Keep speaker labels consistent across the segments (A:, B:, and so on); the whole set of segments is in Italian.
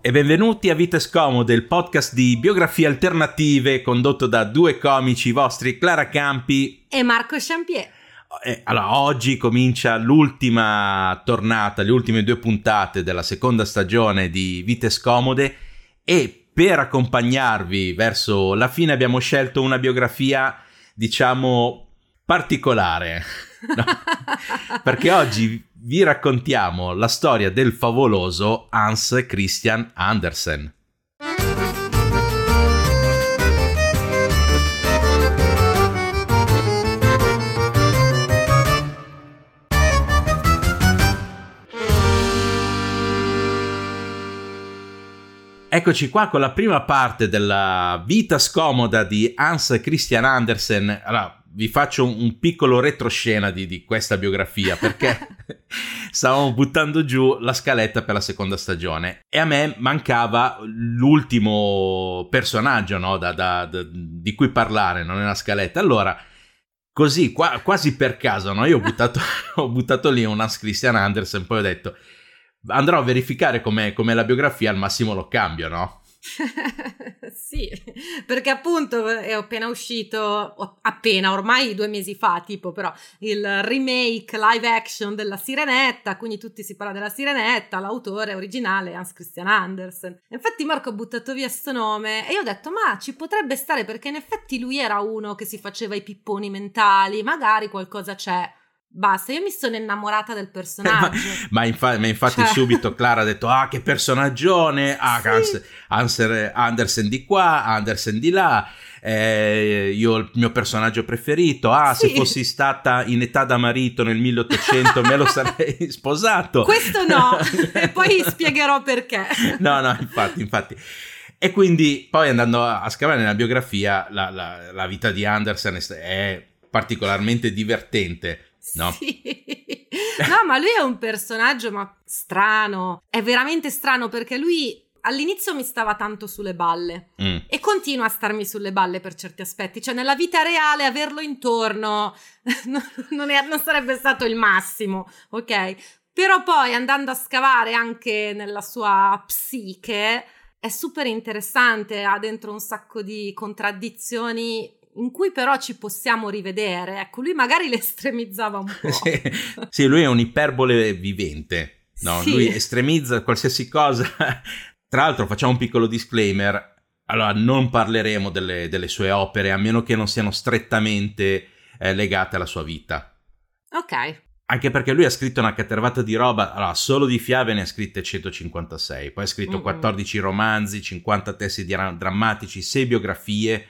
A: e benvenuti a Vite Scomode, il podcast di biografie alternative condotto da due comici vostri, Clara Campi
B: e Marco Champier.
A: Eh, allora, oggi comincia l'ultima tornata, le ultime due puntate della seconda stagione di Vite Scomode e per accompagnarvi verso la fine abbiamo scelto una biografia, diciamo, particolare. No? Perché oggi vi raccontiamo la storia del favoloso Hans Christian Andersen. Eccoci qua con la prima parte della vita scomoda di Hans Christian Andersen. Allora, vi faccio un, piccolo retroscena di, di questa biografia perché stavamo buttando giù la scaletta per la seconda stagione e a me mancava l'ultimo personaggio no, da, da, da, di cui parlare no, nella scaletta. Allora, così, qua, quasi per caso, no, io ho buttato, ho buttato lì un Hans Christian Andersen, poi ho detto andrò a verificare com'è la biografia, al massimo lo cambio, no?
B: sì, perché appunto è appena uscito, appena ormai due mesi fa, tipo però il remake live action della Sirenetta, quindi tutti si parla della Sirenetta, l'autore originale è Hans Christian Andersen. Infatti Marco ha buttato via sto nome e io ho detto ma ci potrebbe stare perché in effetti lui era uno che si faceva i pipponi mentali, magari qualcosa c'è. Basta, io mi sono innamorata del personaggio.
A: ma, ma, infa- ma, infatti cioè... subito Clara ha detto, ah che personaggione, ah, sì. Hans- Andersen di qua, Andersen di là, eh, io il mio personaggio preferito, ah sì. se fossi stata in età da marito nel 1800 me lo sarei sposato.
B: Questo no, e poi spiegherò perché.
A: no, no, infatti, infatti. E quindi poi andando a scavare nella biografia, la, la, la vita di Andersen è particolarmente divertente No.
B: Sì. no, ma lui è un personaggio ma strano. È veramente strano perché lui all'inizio mi stava tanto sulle balle mm. e continua a starmi sulle balle per certi aspetti. Cioè, nella vita reale averlo intorno non, è, non sarebbe stato il massimo, ok? Però poi andando a scavare anche nella sua psiche è super interessante, ha dentro un sacco di contraddizioni in cui però ci possiamo rivedere. Ecco, lui magari le estremizzava un po'.
A: sì, sì, lui è un iperbole vivente. No, sì. lui estremizza qualsiasi cosa. Tra l'altro, facciamo un piccolo disclaimer. Allora, non parleremo delle, delle sue opere a meno che non siano strettamente eh, legate alla sua vita.
B: Ok.
A: Anche perché lui ha scritto una catervata di roba, allora solo di fiabe ne ha scritte 156, poi ha scritto mm-hmm. 14 romanzi, 50 testi drammatici, 6 biografie,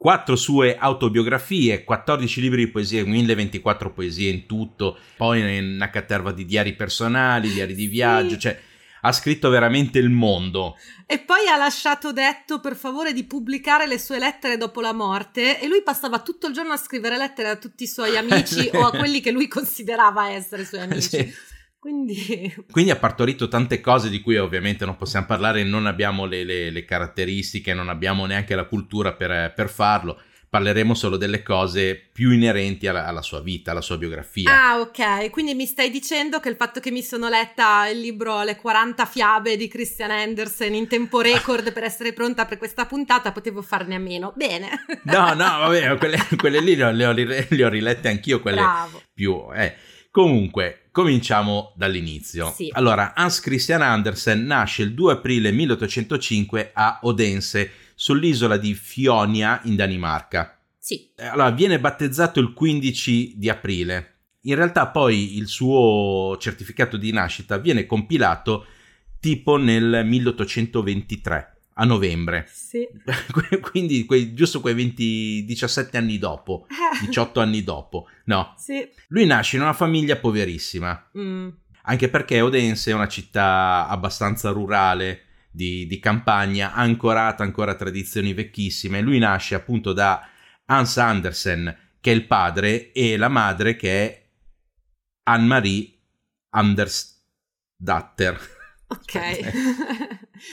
A: quattro sue autobiografie, 14 libri di poesie, 1024 poesie in tutto, poi una caterva di diari personali, diari di viaggio, sì. cioè ha scritto veramente il mondo.
B: E poi ha lasciato detto per favore di pubblicare le sue lettere dopo la morte e lui passava tutto il giorno a scrivere lettere a tutti i suoi amici o a quelli che lui considerava essere suoi amici. sì. Quindi...
A: Quindi... ha partorito tante cose di cui ovviamente non possiamo parlare, non abbiamo le, le, le caratteristiche, non abbiamo neanche la cultura per, per, farlo. Parleremo solo delle cose più inerenti alla, alla, sua vita, alla sua biografia.
B: Ah, ok. Quindi mi stai dicendo che il fatto che mi sono letta il libro Le 40 fiabe di Christian Andersen in tempo record per essere pronta per questa puntata potevo farne a meno. Bene.
A: No, no, vabbè, quelle, quelle lì le ho, le ho, rilette anch'io, quelle
B: Bravo.
A: più... Eh. Comunque, cominciamo dall'inizio.
B: Sì.
A: Allora, Hans Christian Andersen nasce il 2 aprile 1805 a Odense, sull'isola di Fionia in Danimarca.
B: Sì.
A: Eh, allora, viene battezzato il 15 di aprile. In realtà poi il suo certificato di nascita viene compilato tipo nel 1823 a novembre.
B: Sì.
A: Quindi quei, giusto quei 20, 17 anni dopo, 18 anni dopo, no?
B: Sì.
A: Lui nasce in una famiglia poverissima.
B: Mm.
A: Anche perché Odense è una città abbastanza rurale, di, di, campagna, ancorata ancora a tradizioni vecchissime. Lui nasce appunto da Hans Andersen, che è il padre, e la madre che è Anne-Marie Andersdatter.
B: Ok.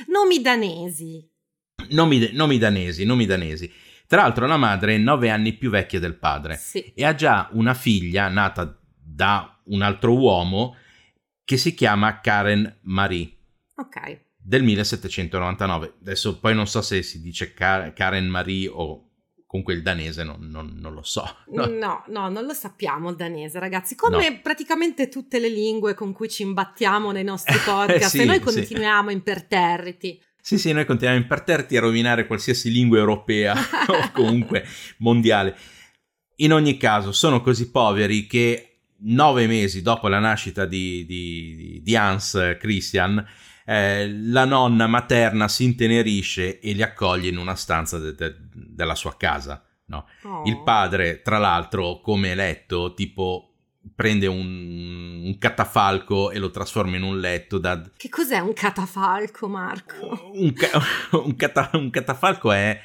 B: nomi danesi.
A: Nomi, nomi, danesi, nomi danesi. Tra l'altro la madre è nove anni più vecchia del padre
B: sì.
A: e ha già una figlia nata da un altro uomo che si chiama Karen Marie.
B: Ok.
A: del 1799. Adesso poi non so se si dice Karen Marie o comunque il danese non, non, non lo so.
B: No? no? no, non lo sappiamo il danese, ragazzi. Come no. praticamente tutte le lingue con cui ci imbattiamo nei nostri podcast sì, e noi continuiamo sì. imperterriti.
A: Sì, sì, noi continuiamo imperterriti a rovinare qualsiasi lingua europea o comunque mondiale. In ogni caso, sono così poveri che nove mesi dopo la nascita di, di, di Hans Christian, eh, la nonna materna si intenerisce e li accoglie in una stanza de- de- della sua casa. No? Oh. Il padre, tra l'altro, come eletto, tipo prende un, un, catafalco e lo trasforma in un letto. Da...
B: Che cos'è un catafalco, Marco?
A: Un, ca- un, cata- un catafalco è,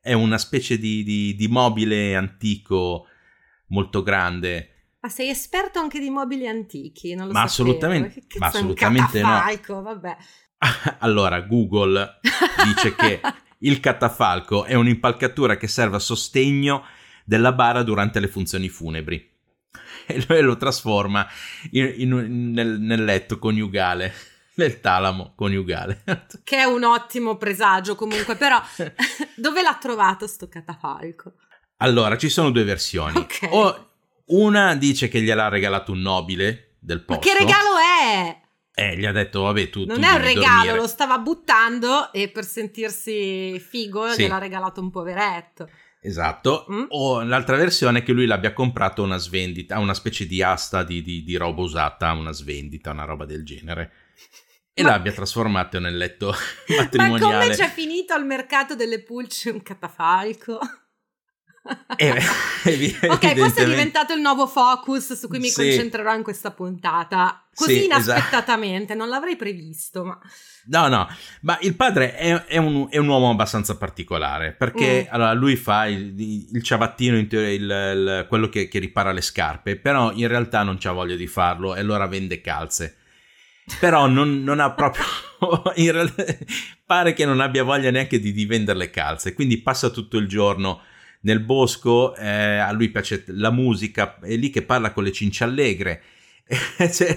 A: è, una specie di, di, di, mobile antico molto grande.
B: Ma sei esperto anche di mobili antichi? Non lo
A: ma
B: sapevo.
A: assolutamente, ma assolutamente
B: no. Vabbè.
A: allora, Google dice che il catafalco è un'impalcatura che serve a sostegno della bara durante le funzioni funebri e lui lo trasforma in, in, nel, nel letto coniugale nel talamo coniugale.
B: che è un ottimo presagio comunque, però dove l'ha trovato sto catafalco?
A: Allora, ci sono due versioni. Okay. O una dice che gliel'ha regalato un nobile del posto.
B: Ma che regalo è?
A: Eh, gli ha detto, vabbè, tu...
B: Non
A: tu
B: è un regalo, dormire. lo stava buttando e per sentirsi figo sì. gliel'ha regalato un poveretto.
A: Esatto, mm? o l'altra versione è che lui l'abbia comprato una svendita, una specie di asta di, di, di roba usata, una svendita, una roba del genere. E Ma... l'abbia trasformato nel letto matrimoniale.
B: Ma come c'è finito al mercato delle pulci un catafalco?
A: Eh,
B: ok, questo è diventato il nuovo focus su cui mi sì. concentrerò in questa puntata. Così sì, inaspettatamente, esatto. non l'avrei previsto, ma...
A: No, no, ma il padre è, è, un, è un, uomo abbastanza particolare perché mm. allora, lui fa il, il ciabattino, il, il, quello che, che, ripara le scarpe, però in realtà non c'ha voglia di farlo e allora vende calze. Però non, non ha proprio. realtà, pare che non abbia voglia neanche di, di vendere le calze, quindi passa tutto il giorno nel bosco. Eh, a lui piace la musica, è lì che parla con le cinciallegre. cioè,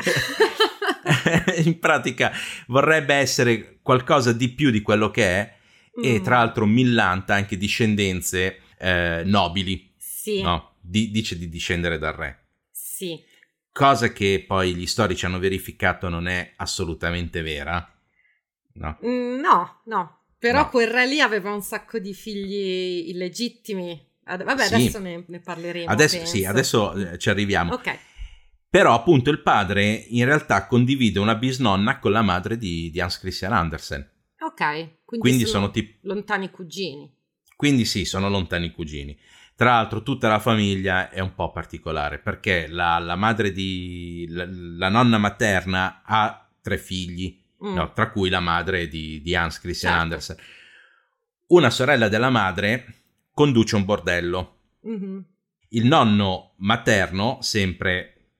A: in pratica vorrebbe essere qualcosa di più di quello che è mm. e tra l'altro millanta anche discendenze eh, nobili.
B: Sì.
A: No? Di, dice di discendere dal re.
B: Sì.
A: Cosa che poi gli storici hanno verificato non è assolutamente vera. No,
B: mm, no. no. Però no. quel re lì aveva un sacco di figli illegittimi. Vabbè, sì. adesso ne, ne parleremo.
A: Adesso,
B: penso.
A: sì, adesso eh, ci arriviamo.
B: Ok.
A: Però appunto il padre in realtà condivide una bisnonna con la madre di, di Hans Christian Andersen.
B: Ok, quindi,
A: quindi sono, sono tipo...
B: lontani cugini.
A: Quindi sì, sono lontani cugini. Tra l'altro tutta la famiglia è un po' particolare perché la, la madre di... La, la, nonna materna ha tre figli, mm. no, tra cui la madre di, di Hans Christian certo. Andersen. Una sorella della madre conduce un bordello. Mm-hmm. Il nonno materno, sempre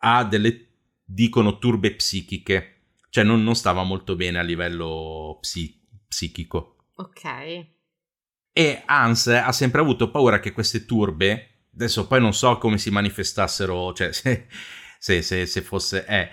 A: ha delle, dicono, turbe psichiche, cioè non, non stava molto bene a livello psi, psichico.
B: Ok.
A: E Hans ha sempre avuto paura che queste turbe, adesso poi non so come si manifestassero, cioè se, se, se, se fosse, eh,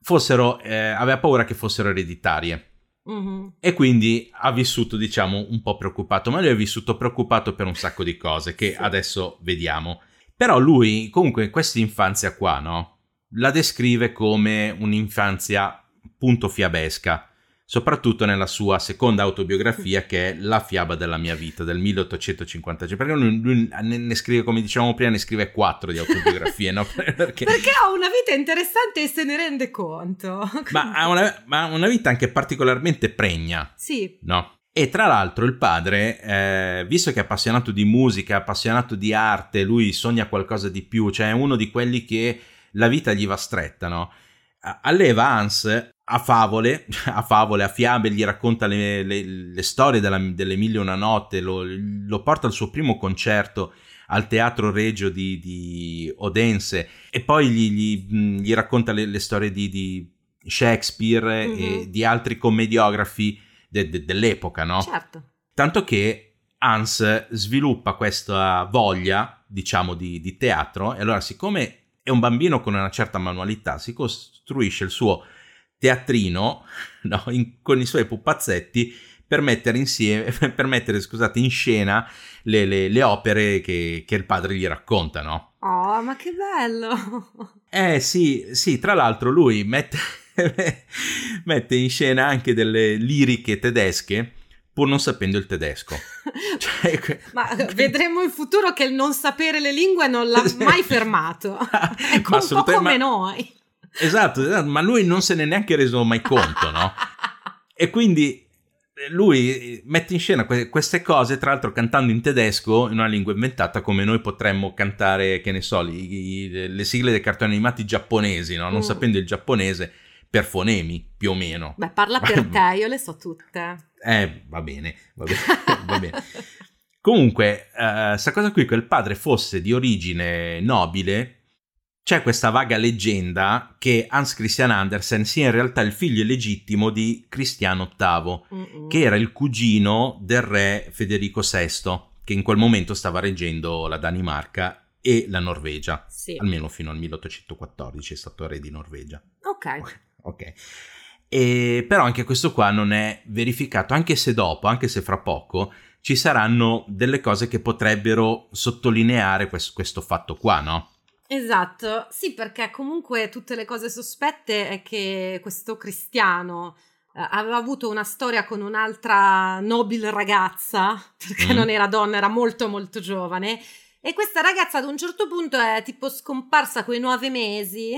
A: fossero, eh, aveva paura che fossero ereditarie. Mm-hmm. E quindi ha vissuto, diciamo, un po' preoccupato, ma lui è vissuto preoccupato per un sacco di cose che sì. adesso vediamo. Però lui, comunque, questa infanzia qua, no? La descrive come un'infanzia punto fiabesca, soprattutto nella sua seconda autobiografia che è La fiaba della mia vita del 1855, perché lui, ne scrive, come dicevamo prima, ne scrive quattro di autobiografie, no?
B: Perché... perché ha una vita interessante e se ne rende conto.
A: ma, ha una, ma ha una vita anche particolarmente pregna.
B: Sì.
A: No? E tra l'altro il padre, eh, visto che è appassionato di musica, appassionato di arte, lui sogna qualcosa di più, cioè è uno di quelli che la vita gli va stretta, no? Alleva Hans a favole, a favole, a fiabe, gli racconta le, le, le storie della, delle mille e una notte, lo, lo, porta al suo primo concerto al Teatro Regio di, di Odense e poi gli, gli, gli racconta le, le, storie di, di Shakespeare mm-hmm. e di altri commediografi de- de- dell'epoca, no?
B: Certo.
A: Tanto che Hans sviluppa questa voglia, diciamo, di, di teatro e allora siccome è un bambino con una certa manualità, si costruisce il suo teatrino no, in, con i suoi pupazzetti per mettere, insieme, per mettere scusate, in scena le, le, le opere che, che, il padre gli racconta, no?
B: Oh, ma che bello!
A: Eh sì, sì, tra l'altro lui mette, mette in scena anche delle liriche tedesche pur non sapendo il tedesco.
B: Cioè, ma vedremo in futuro che il non sapere le lingue non l'ha mai fermato. È un po' come ma... noi.
A: Esatto, esatto, ma lui non se ne è neanche reso mai conto, no? E quindi lui mette in scena queste cose, tra l'altro cantando in tedesco, in una lingua inventata, come noi potremmo cantare, che ne so, i, i, le sigle dei cartoni animati giapponesi, no? non mm. sapendo il giapponese, per fonemi, più o meno.
B: Beh, parla per te, io le so tutte.
A: Eh, va bene, va bene, va bene. Comunque, questa uh, cosa qui, che il padre fosse di origine nobile, c'è questa vaga leggenda che Hans Christian Andersen sia in realtà il figlio illegittimo di Cristiano VIII, Mm-mm. che era il cugino del re Federico VI, che in quel momento stava reggendo la Danimarca e la Norvegia, sì. almeno fino al 1814 è stato re di Norvegia.
B: Ok.
A: Ok. E, però anche questo qua non è verificato, anche se dopo, anche se fra poco, ci saranno delle cose che potrebbero sottolineare questo, questo fatto qua, no?
B: Esatto, sì, perché comunque tutte le cose sospette è che questo cristiano eh, aveva avuto una storia con un'altra nobile ragazza, perché mm. non era donna, era molto molto giovane, e questa ragazza ad un certo punto è tipo scomparsa quei nove mesi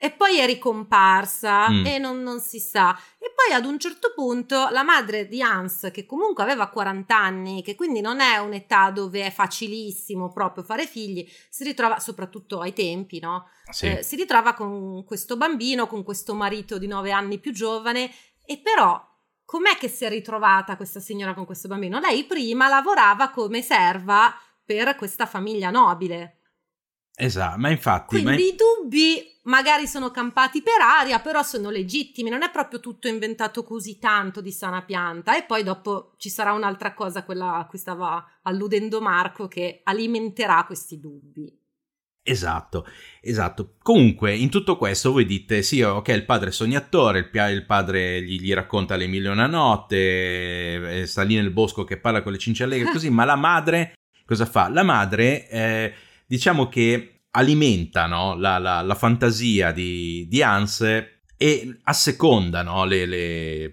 B: e poi è ricomparsa mm. e non, non, si sa. E poi ad un certo punto la madre di Hans, che comunque aveva 40 anni, che quindi non è un'età dove è facilissimo proprio fare figli, si ritrova, soprattutto ai tempi, no? Sì. Eh, si ritrova con questo bambino, con questo marito di 9 anni più giovane, e però com'è che si è ritrovata questa signora con questo bambino? Lei prima lavorava come serva per questa famiglia nobile.
A: Esatto, ma infatti...
B: Quindi
A: ma...
B: i dubbi magari sono campati per aria, però sono legittimi, non è proprio tutto inventato così tanto di sana pianta. E poi dopo ci sarà un'altra cosa, quella a cui stava alludendo Marco, che alimenterà questi dubbi.
A: Esatto, esatto. Comunque, in tutto questo voi dite, sì, ok, il padre è sognatore, il, il padre gli, gli, racconta le mille una notte, eh, sta lì nel bosco che parla con le cincialleghe, così, ma la madre cosa fa? La madre, eh, diciamo che alimenta no? la, la, la, fantasia di, di Hans e asseconda no? le, le,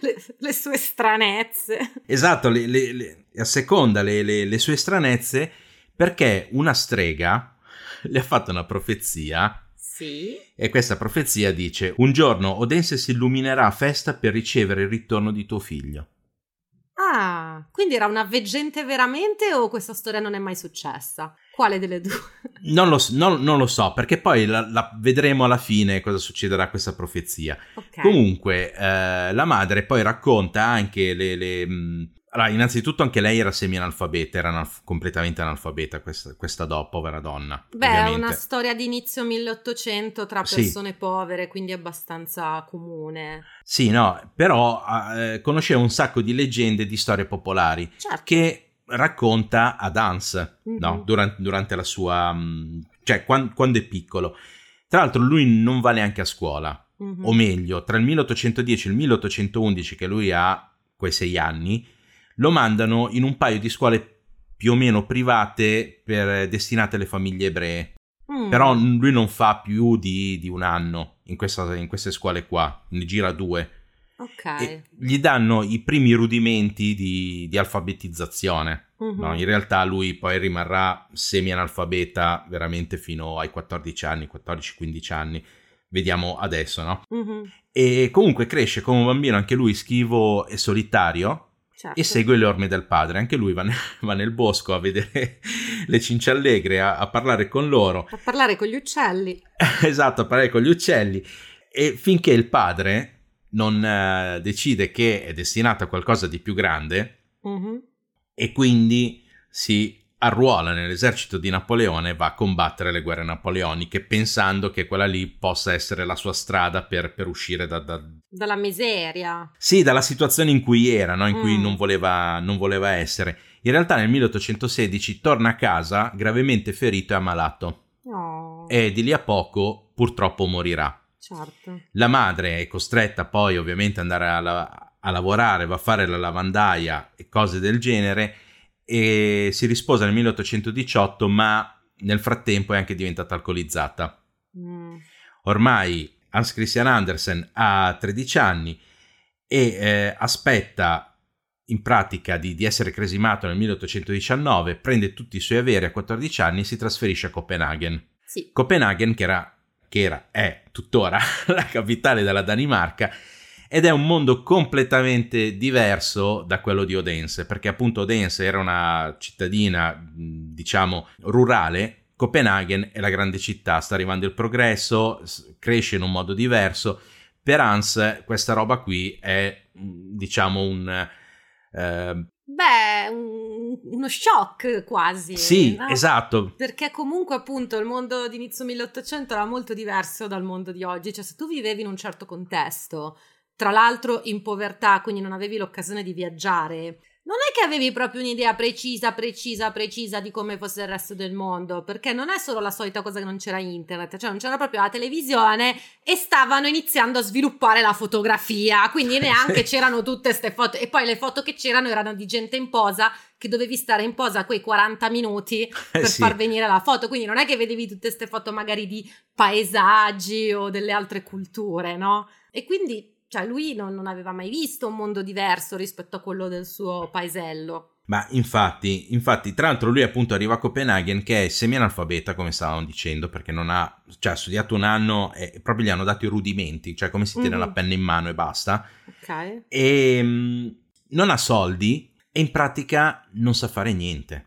B: le, le, sue stranezze.
A: Esatto, le, le, asseconda le, sue stranezze perché una strega le ha fatto una profezia.
B: Sì.
A: E questa profezia dice: Un giorno Odense si illuminerà a festa per ricevere il ritorno di tuo figlio.
B: Ah, quindi era una veggente veramente o questa storia non è mai successa? Quale delle due?
A: Non lo, non, non lo so, perché poi la, la, vedremo alla fine cosa succederà a questa profezia. Okay. Comunque, eh, la madre poi racconta anche le, le, mh, allora, innanzitutto anche lei era semi-analfabeta, era analf- completamente analfabeta questa, questa do, povera donna.
B: Beh, ovviamente. è una storia di inizio 1800 tra persone sì. povere, quindi abbastanza comune.
A: Sì, no, però eh, conosceva un sacco di leggende e di storie popolari certo. che racconta a Dance, mm-hmm. no? durante, durante, la sua... Mm, cioè, quando, quando, è piccolo. Tra l'altro lui non va neanche a scuola, mm-hmm. o meglio, tra il 1810 e il 1811 che lui ha quei sei anni lo mandano in un paio di scuole più o meno private per, destinate alle famiglie ebree. Mm. Però lui non fa più di, di un anno in, questa, in, queste scuole qua, ne gira due.
B: Ok. E
A: gli danno i primi rudimenti di, di alfabetizzazione. Mm-hmm. No, in realtà lui poi rimarrà semi-analfabeta veramente fino ai 14 anni, 14-15 anni. Vediamo adesso, no? Mm-hmm. E comunque cresce come un bambino anche lui schivo e solitario certo. e segue le orme del padre. Anche lui va, ne- va nel bosco a vedere le cinciallegre, a-, a parlare con loro.
B: A parlare con gli uccelli.
A: esatto, a parlare con gli uccelli. E finché il padre non uh, decide che è destinato a qualcosa di più grande mm-hmm. e quindi si arruola nell'esercito di Napoleone e va a combattere le guerre napoleoniche pensando che quella lì possa essere la sua strada per, per uscire da, da,
B: dalla miseria.
A: Sì, dalla situazione in cui era, no? in mm. cui non voleva, non voleva essere. In realtà nel 1816 torna a casa gravemente ferito e ammalato.
B: Oh.
A: E di lì a poco purtroppo morirà.
B: Certo.
A: La madre è costretta poi ovviamente ad andare a, la- a lavorare, va a fare la lavandaia e cose del genere e si risposa nel 1818 ma nel frattempo è anche diventata alcolizzata. Mm. Ormai Hans Christian Andersen ha 13 anni e eh, aspetta in pratica di, di, essere cresimato nel 1819, prende tutti i suoi averi a 14 anni e si trasferisce a Copenaghen.
B: Sì.
A: Copenaghen, che era, che era, è tuttora la capitale della Danimarca, ed è un mondo completamente diverso da quello di Odense, perché appunto Odense era una cittadina, diciamo, rurale, Copenaghen è la grande città, sta arrivando il progresso, cresce in un modo diverso. Per Hans questa roba qui è, diciamo, un...
B: Eh, Beh, un, uno shock quasi.
A: Sì, no? esatto.
B: Perché comunque appunto il mondo di inizio 1800 era molto diverso dal mondo di oggi, cioè se tu vivevi in un certo contesto, tra l'altro in povertà, quindi non avevi l'occasione di viaggiare, non è che avevi proprio un'idea precisa, precisa, precisa di come fosse il resto del mondo, perché non è solo la solita cosa che non c'era internet, cioè non c'era proprio la televisione e stavano iniziando a sviluppare la fotografia, quindi neanche c'erano tutte queste foto e poi le foto che c'erano erano di gente in posa che dovevi stare in posa quei 40 minuti eh, per eh sì. far venire la foto, quindi non è che vedevi tutte queste foto magari di paesaggi o delle altre culture, no? E quindi cioè lui non, non, aveva mai visto un mondo diverso rispetto a quello del suo paesello.
A: Ma infatti, infatti, tra l'altro lui appunto arriva a Copenaghen che è semi-analfabeta, come stavamo dicendo, perché non ha, cioè ha studiato un anno e proprio gli hanno dato i rudimenti, cioè come si tiene mm-hmm. la penna in mano e basta.
B: Ok.
A: E um, non ha soldi e in pratica non sa fare niente.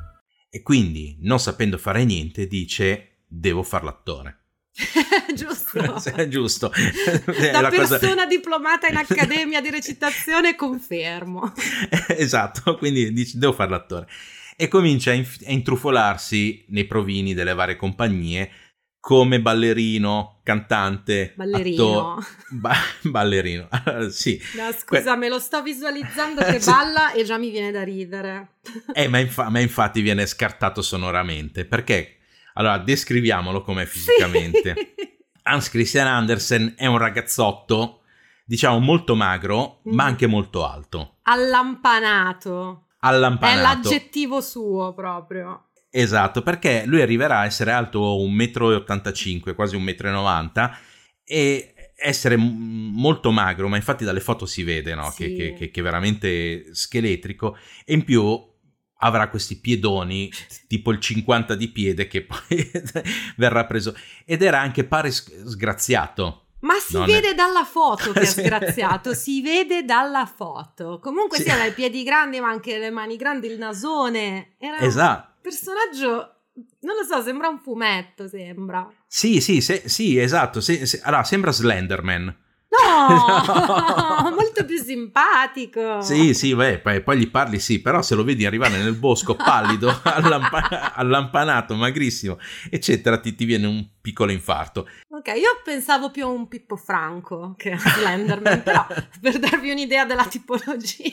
A: E quindi, non sapendo fare niente, dice devo fare l'attore.
B: giusto.
A: giusto.
B: da persona cosa... diplomata in accademia di recitazione confermo.
A: esatto, quindi dice devo fare l'attore. E comincia a, inf- a intrufolarsi nei provini delle varie compagnie come ballerino, cantante,
B: ballerino.
A: Atto- ba- ballerino. sì.
B: No, scusa, que- me lo sto visualizzando che balla e già mi viene da ridere.
A: eh, ma, infa- ma, infatti viene scartato sonoramente, perché allora descriviamolo come fisicamente. Sì. Hans Christian Andersen è un ragazzotto, diciamo molto magro, mm. ma anche molto alto.
B: Allampanato.
A: Allampanato.
B: È l'aggettivo suo proprio.
A: Esatto, perché lui arriverà a essere alto 1,85 m, quasi 1,90 m e essere molto magro, ma infatti dalle foto si vede no? sì. che, che, che, è veramente scheletrico e in più avrà questi piedoni tipo il 50 di piede che poi verrà preso ed era anche pare sgraziato
B: ma si non vede è... dalla foto che è sgraziato, si vede dalla foto. Comunque sì. aveva i piedi grandi, ma anche le mani grandi, il nasone. Era esatto. un personaggio non lo so, sembra un fumetto, sembra.
A: Sì, sì, se, sì, esatto. Se, se, allora, sembra Slenderman.
B: No, molto più simpatico.
A: Sì, sì, beh, poi, poi, gli parli, sì, però se lo vedi arrivare nel bosco pallido, allampa- allampanato, magrissimo, eccetera, ti, ti, viene un piccolo infarto.
B: Ok, io pensavo più a un Pippo Franco che a Slenderman, però per darvi un'idea della tipologia,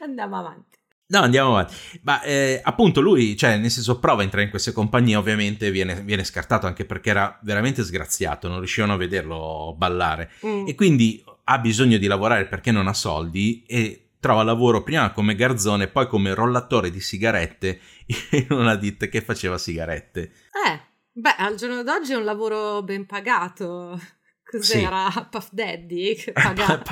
B: andiamo avanti.
A: No, andiamo avanti. Ma eh, appunto lui, cioè, nel senso, prova a entrare in queste compagnie, ovviamente viene, viene, scartato anche perché era veramente sgraziato, non riuscivano a vederlo ballare. Mm. E quindi ha bisogno di lavorare perché non ha soldi e trova lavoro prima come garzone, poi come rollatore di sigarette in una ditta che faceva sigarette.
B: Eh, beh, al giorno d'oggi è un lavoro ben pagato. Cos'era? Sì. Puff Daddy che paga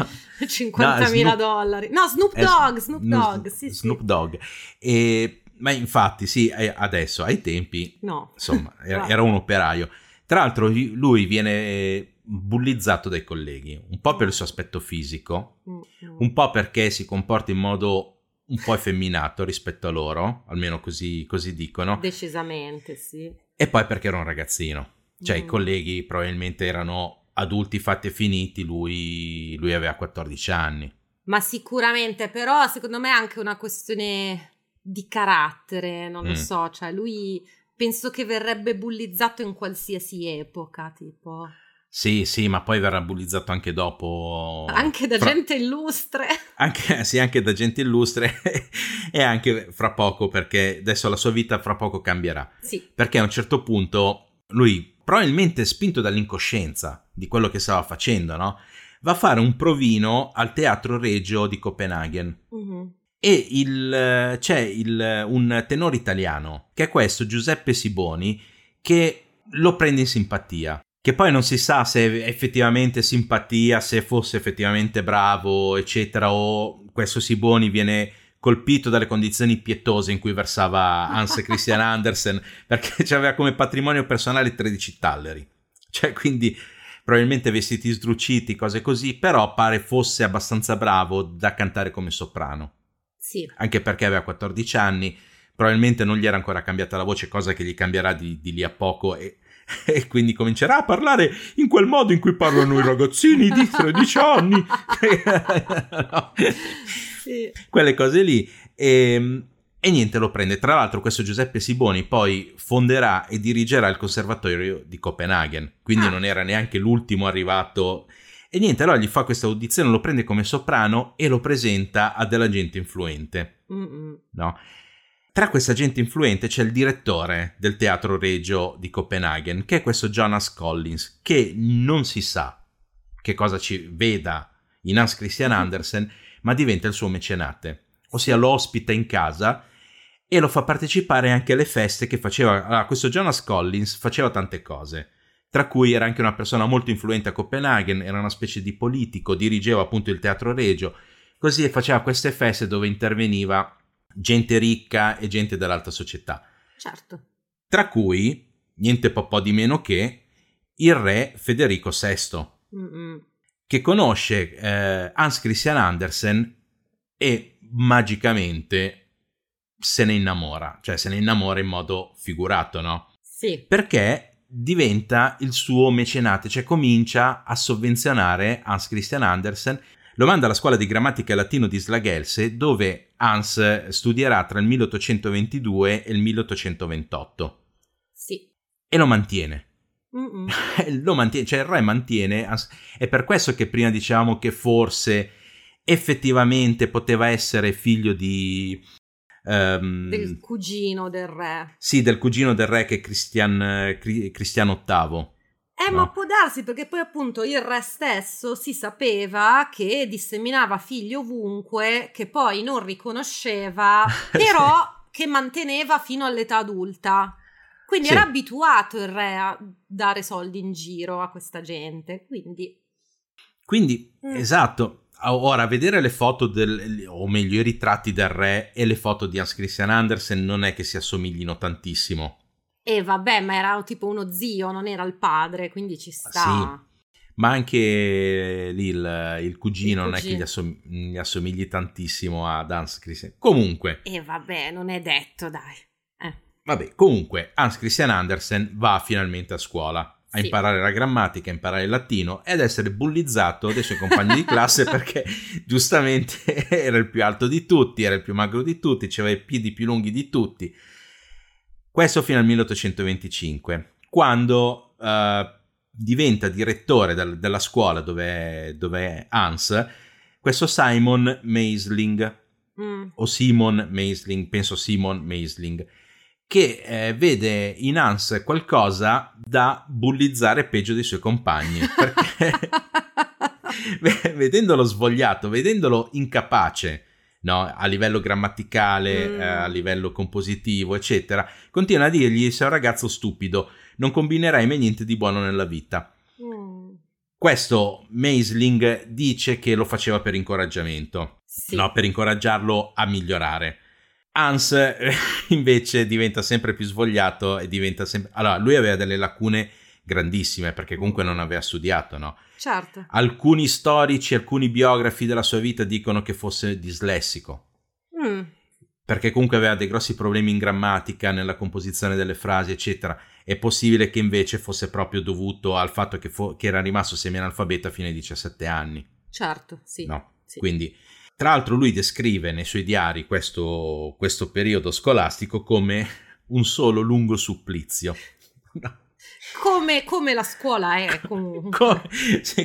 B: 50.000 no, dollari. No, Snoop Dogg, Snoop Dogg, sì,
A: Snoop Dogg. E, ma infatti sì, adesso, ai tempi,
B: no.
A: insomma, era, era, un operaio. Tra l'altro lui viene bullizzato dai colleghi, un po' per il suo aspetto fisico, mm-hmm. un po' perché si comporta in modo un po' effeminato rispetto a loro, almeno così, così dicono.
B: Decisamente, sì.
A: E poi perché era un ragazzino. Cioè,
B: Mm.
A: i colleghi probabilmente erano adulti fatti e finiti, lui, lui aveva 14 anni.
B: Ma sicuramente, però secondo me è anche una questione di carattere, non lo
A: Mm.
B: so, cioè lui penso che verrebbe bullizzato in qualsiasi epoca, tipo.
A: Sì, sì, ma poi verrà bullizzato anche dopo.
B: Anche da
A: fra-
B: gente illustre.
A: Anche, sì, anche da gente illustre e anche fra poco, perché adesso la sua vita fra poco cambierà.
B: Sì.
A: Perché a un certo punto lui, probabilmente spinto dall'incoscienza di quello che stava facendo, no? Va a fare un provino al Teatro Regio di Copenaghen.
B: Mhm.
A: E il- c'è il- un tenore italiano, che è questo Giuseppe Siboni, che lo prende in simpatia. Che poi non si sa se è effettivamente simpatia, se fosse effettivamente bravo, eccetera, o questo Siboni viene colpito dalle condizioni pietose in cui versava Hans Christian Andersen, perché aveva come patrimonio personale 13 talleri. Cioè, quindi probabilmente vestiti sdruciti, cose così, però pare fosse abbastanza bravo da cantare come soprano
B: Sì.
A: anche perché aveva 14 anni, probabilmente non gli era ancora cambiata la voce, cosa che gli cambierà di, di lì a poco e, e quindi comincerà a parlare in quel modo in cui parlano i ragazzini di 13 anni. No.
B: Sì.
A: Quelle cose lì. E, e niente, lo prende. Tra l'altro questo Giuseppe Siboni poi fonderà e dirigerà il conservatorio di Copenaghen, quindi
B: Ah.
A: non era neanche l'ultimo arrivato. E niente, allora gli fa questa audizione, lo prende come soprano e lo presenta a della gente influente no? Tra questa gente influente c'è il direttore del teatro regio di Copenaghen, che è questo Jonas Collins, che non si sa che cosa ci veda in Hans Christian Andersen, ma diventa il suo mecenate, ossia lo ospita in casa e lo fa partecipare anche alle feste che faceva. Allora, questo Jonas Collins faceva tante cose, tra cui era anche una persona molto influente a Copenaghen, era una specie di politico, dirigeva appunto il teatro regio, così faceva queste feste dove interveniva gente ricca e gente dell'alta società,
B: Certo.
A: tra cui niente po' di meno che il re Federico VI,
B: Mm-mm.
A: Che conosce eh, Hans Christian Andersen e magicamente se ne innamora, cioè se ne innamora in modo figurato, no?
B: Sì.
A: Perché diventa il suo mecenate, cioè comincia a sovvenzionare Hans Christian Andersen, lo manda alla scuola di grammatica e latino di Slagelse, dove Hans studierà tra il 1822 e il 1828
B: Sì.
A: e lo mantiene. Lo mantiene, cioè il re mantiene, è per questo che prima dicevamo che forse effettivamente poteva essere figlio di... ehm,
B: Del cugino del re.
A: Sì, del cugino del re che è Cristian, Cri- Cristiano VIII.
B: Eh,
A: No.
B: ma può darsi perché poi appunto il re stesso si sapeva che disseminava figli ovunque, che poi non riconosceva, però che manteneva fino all'età adulta. Quindi
A: Sì.
B: era abituato il re a dare soldi in giro a questa gente. Quindi
A: Quindi,
B: Mm.
A: esatto. Ora, vedere le foto, del, o meglio, i ritratti del re e le foto di Hans Christian Andersen non è che si assomiglino tantissimo.
B: E vabbè, ma era tipo uno zio, non era il padre, quindi ci sta.
A: Sì. Ma anche lì il, il cugino
B: Il
A: non è che
B: cugino.
A: gli, assom- gli assomigli tantissimo ad Hans Christian. Comunque,
B: E vabbè, non è detto, dai.
A: Vabbè, comunque, Hans Christian Andersen va finalmente a scuola a imparare la grammatica, a imparare il latino ed essere bullizzato dai suoi compagni di classe perché giustamente era il più alto di tutti, era il più magro di tutti, aveva i piedi più lunghi di tutti. Questo fino al 1825, quando eh, diventa direttore del- della scuola dove, dove è Hans, questo Simon Meisling,
B: mm.
A: o Simon Meisling, penso Simon Meisling, che eh, vede in Hans qualcosa da bullizzare peggio dei suoi compagni, perché ve- vedendolo svogliato, vedendolo incapace, no, a livello grammaticale,
B: Mm.
A: eh, a livello compositivo, eccetera, continua a dirgli sei un ragazzo stupido, non combinerai mai niente di buono nella vita.
B: Mm.
A: Questo Meisling dice che lo faceva per incoraggiamento,
B: Sì.
A: no, per incoraggiarlo a migliorare. Hans eh, invece diventa sempre più svogliato e diventa sempre... Allora, lui aveva delle lacune grandissime perché comunque non aveva studiato, no?
B: Certo.
A: Alcuni storici, alcuni biografi della sua vita dicono che fosse dislessico,
B: Mm.
A: perché comunque aveva dei grossi problemi in grammatica, nella composizione delle frasi, eccetera. è possibile che invece fosse proprio dovuto al fatto che, fo- che era rimasto semi-analfabeta fino ai 17 anni.
B: Certo, sì.
A: No?
B: sì.
A: Quindi, tra l'altro, lui descrive nei suoi diari questo, questo periodo scolastico come un solo lungo supplizio.
B: No. Come, come, la scuola è
A: come,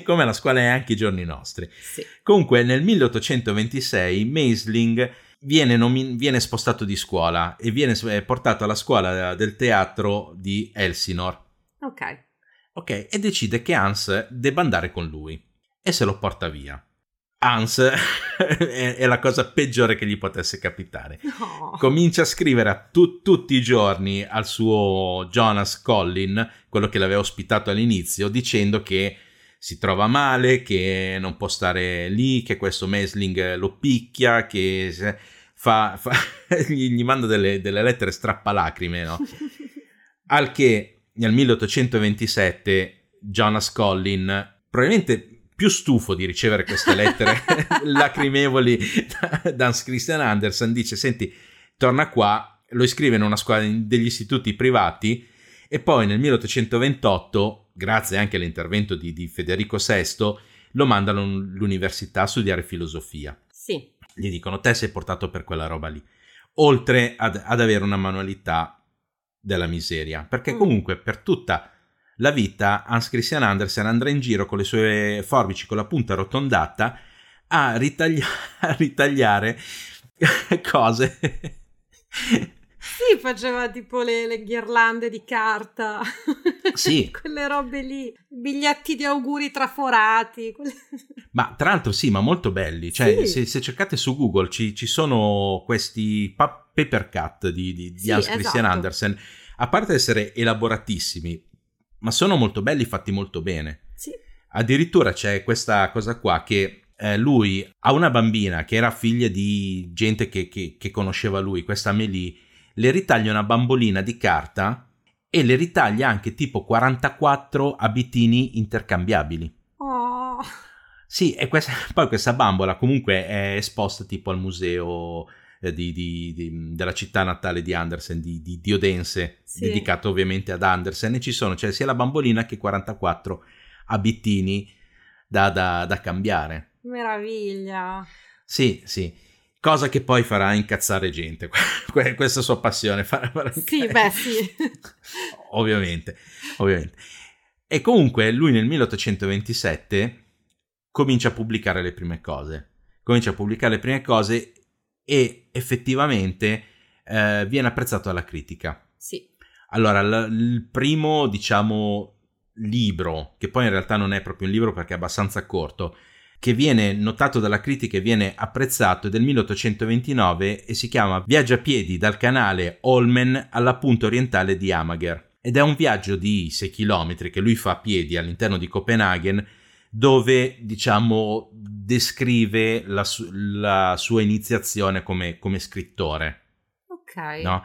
A: come la scuola è anche i giorni nostri.
B: Sì.
A: Comunque, nel 1826 Meisling viene, nomi- viene, spostato di scuola e viene portato alla scuola del teatro di Elsinore.
B: Ok.
A: Ok, e decide che Hans debba andare con lui e se lo porta via. Hans è, è, la cosa peggiore che gli potesse capitare.
B: No.
A: Comincia a scrivere tu, tutti i giorni al suo Jonas Collin, quello che l'aveva ospitato all'inizio, dicendo che si trova male, che non può stare lì, che questo Mesling lo picchia, che fa, fa, gli, gli, manda delle, delle lettere strappalacrime, no? Al che nel 1827 Jonas Collin, probabilmente più stufo di ricevere queste lettere lacrimevoli da, Hans Christian Andersen, dice: Senti, torna qua. Lo iscrive in una scuola degli istituti privati e poi nel 1828, grazie anche all'intervento di, di Federico VI, lo mandano all'università a studiare filosofia.
B: Sì.
A: Gli dicono: Te sei portato per quella roba lì. Oltre ad, ad avere una manualità della miseria, perché mm. comunque per tutta la vita, Hans Christian Andersen andrà in giro con le sue forbici con la punta arrotondata a, ritaglia- a ritagliare cose.
B: Sì, faceva tipo le, le ghirlande di carta.
A: Sì.
B: Quelle robe lì, biglietti di auguri traforati. Quelle...
A: Ma tra l'altro sì, ma molto belli. Cioè, sì. se, se, cercate su Google ci, ci sono questi pa- paper cut di, di, di sì, Hans Christian esatto. Andersen. A parte essere elaboratissimi, ma sono molto belli, fatti molto bene.
B: Sì.
A: Addirittura c'è questa cosa qua che eh, lui ha una bambina che era figlia di gente che, che, che conosceva lui, questa Amelie, le ritaglia una bambolina di carta e le ritaglia anche tipo 44 abitini intercambiabili.
B: Oh.
A: Sì, e questa, poi questa bambola comunque è esposta tipo al museo di, di, di, della città natale di Andersen, di, di Odense, sì. dedicato ovviamente ad Andersen, e ci sono cioè, sia la bambolina che 44 abitini da, da, da cambiare.
B: Meraviglia!
A: Sì, sì cosa che poi farà incazzare gente. Questa sua passione farà, farà
B: Sì, beh, sì.
A: ovviamente, ovviamente. E comunque lui nel 1827 comincia a pubblicare le prime cose. Comincia a pubblicare le prime cose e effettivamente eh, viene apprezzato dalla critica.
B: Sì.
A: Allora, l- il primo, diciamo, libro, che poi in realtà non è proprio un libro perché è abbastanza corto, che viene notato dalla critica e viene apprezzato è del 1829 e si chiama Viaggio a piedi dal canale Olmen alla punta orientale di Amager. Ed è un viaggio di 6 km che lui fa a piedi all'interno di Copenaghen dove diciamo descrive la, su- la sua iniziazione come, come scrittore.
B: Ok.
A: No?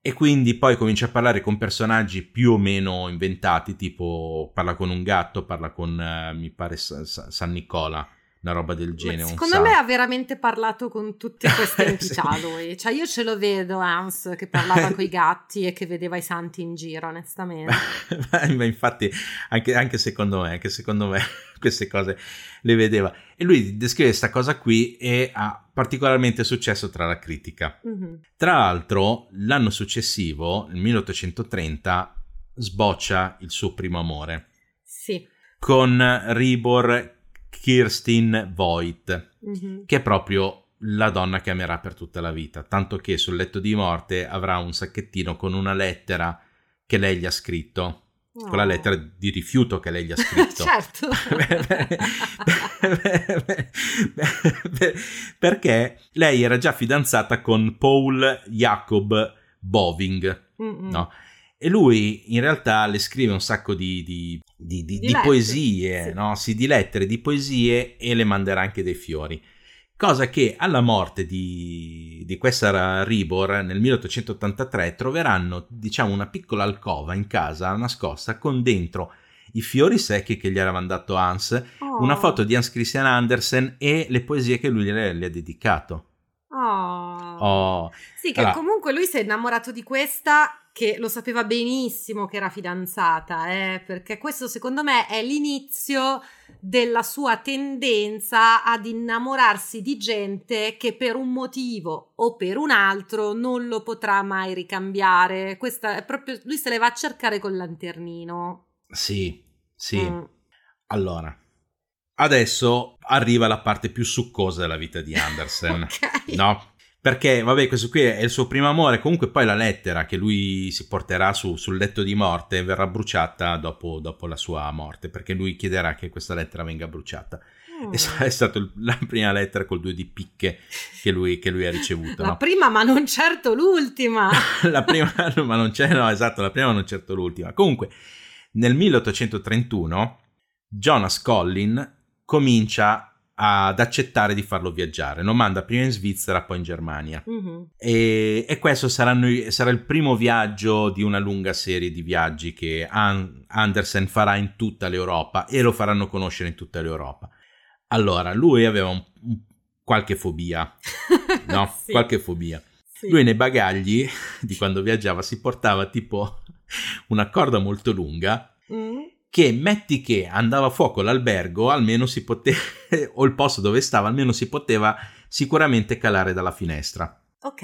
A: E quindi poi comincia a parlare con personaggi più o meno inventati, tipo parla con un gatto, parla con, uh, mi pare, San Nicola una roba del genere.
B: secondo me ha veramente parlato con tutte queste entità sì. lui. Cioè, io ce lo vedo Hans che parlava con i gatti e che vedeva i santi in giro, onestamente.
A: Ma infatti, anche, anche, secondo me, anche secondo me, queste cose le vedeva. E lui descrive questa cosa qui e ha particolarmente successo tra la critica.
B: Mm-hmm.
A: Tra l'altro, l'anno successivo, nel 1830, sboccia il suo primo amore.
B: Sì.
A: Con Ribor Kirsten Voigt,
B: mm-hmm.
A: che è proprio la donna che amerà per tutta la vita, tanto che sul letto di morte avrà un sacchettino con una lettera che lei gli ha scritto. Con la lettera di rifiuto che lei gli ha scritto.
B: certo.
A: Perché lei era già fidanzata con Paul Jacob Boving, no? E lui in realtà le scrive un sacco di, di, di, di, di poesie, sì. no? sì, di lettere, di poesie e le manderà anche dei fiori. Cosa che alla morte di, di questa Ribor nel 1883 troveranno, diciamo, una piccola alcova in casa nascosta con dentro i fiori secchi che gli era mandato Hans,
B: oh.
A: una foto di Hans Christian Andersen e le poesie che lui le, le ha dedicato.
B: Oh.
A: oh.
B: Sì, che allora, comunque lui si è innamorato di questa che lo sapeva benissimo che era fidanzata, eh, perché questo secondo me è l'inizio della sua tendenza ad innamorarsi di gente che per un motivo o per un altro non lo potrà mai ricambiare. Questa è proprio lui se le va a cercare col lanternino.
A: Sì, sì. Mm. Allora, adesso arriva la parte più succosa della vita di Andersen, okay. no? Perché, vabbè, questo qui è il suo primo amore. Comunque, poi la lettera che lui si porterà su, sul letto di morte verrà bruciata dopo, dopo, la sua morte. Perché lui chiederà che questa lettera venga bruciata. Mm. È stata la prima lettera col due di picche che lui, che lui ha ricevuto.
B: La
A: no?
B: prima, ma non certo l'ultima.
A: la prima, ma non c'è, no, esatto, la prima, ma non certo l'ultima. Comunque, nel 1831, Jonas Collin comincia ad accettare di farlo viaggiare. Lo manda prima in Svizzera, poi in Germania. Mm-hmm. E, e, questo saranno, sarà il primo viaggio di una lunga serie di viaggi che An- Andersen farà in tutta l'Europa e lo faranno conoscere in tutta l'Europa. Allora, lui aveva un, un, qualche fobia, no? sì. Qualche fobia. Sì. Lui nei bagagli di quando viaggiava si portava tipo una corda molto lunga mm che metti che andava a fuoco l'albergo, almeno si poteva, o il posto dove stava, almeno si poteva sicuramente calare dalla finestra.
B: Ok.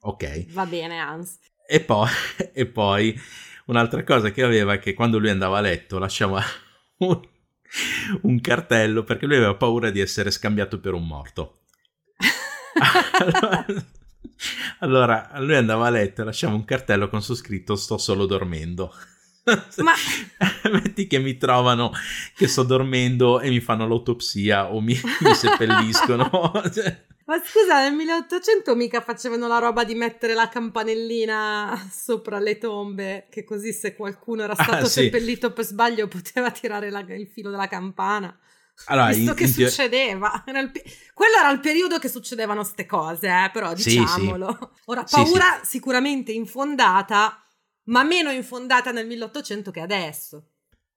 A: Ok.
B: Va bene, Hans.
A: E poi, e poi un'altra cosa che aveva è che quando lui andava a letto lasciava un, un cartello perché lui aveva paura di essere scambiato per un morto. allora, allora, lui andava a letto e lasciava un cartello con su scritto sto solo dormendo. Ma... Metti che mi trovano che sto dormendo e mi fanno l'autopsia o mi, mi seppelliscono. cioè...
B: Ma scusa, nel 1800 mica facevano la roba di mettere la campanellina sopra le tombe, che così se qualcuno era stato ah, sì. seppellito per sbaglio poteva tirare la, il filo della campana. Allora, Visto in, che in succedeva, era il, quello era il periodo che succedevano queste cose, eh, però diciamolo. Sì, sì. Ora, paura sicuramente infondata, ma meno infondata nel 1800 che adesso.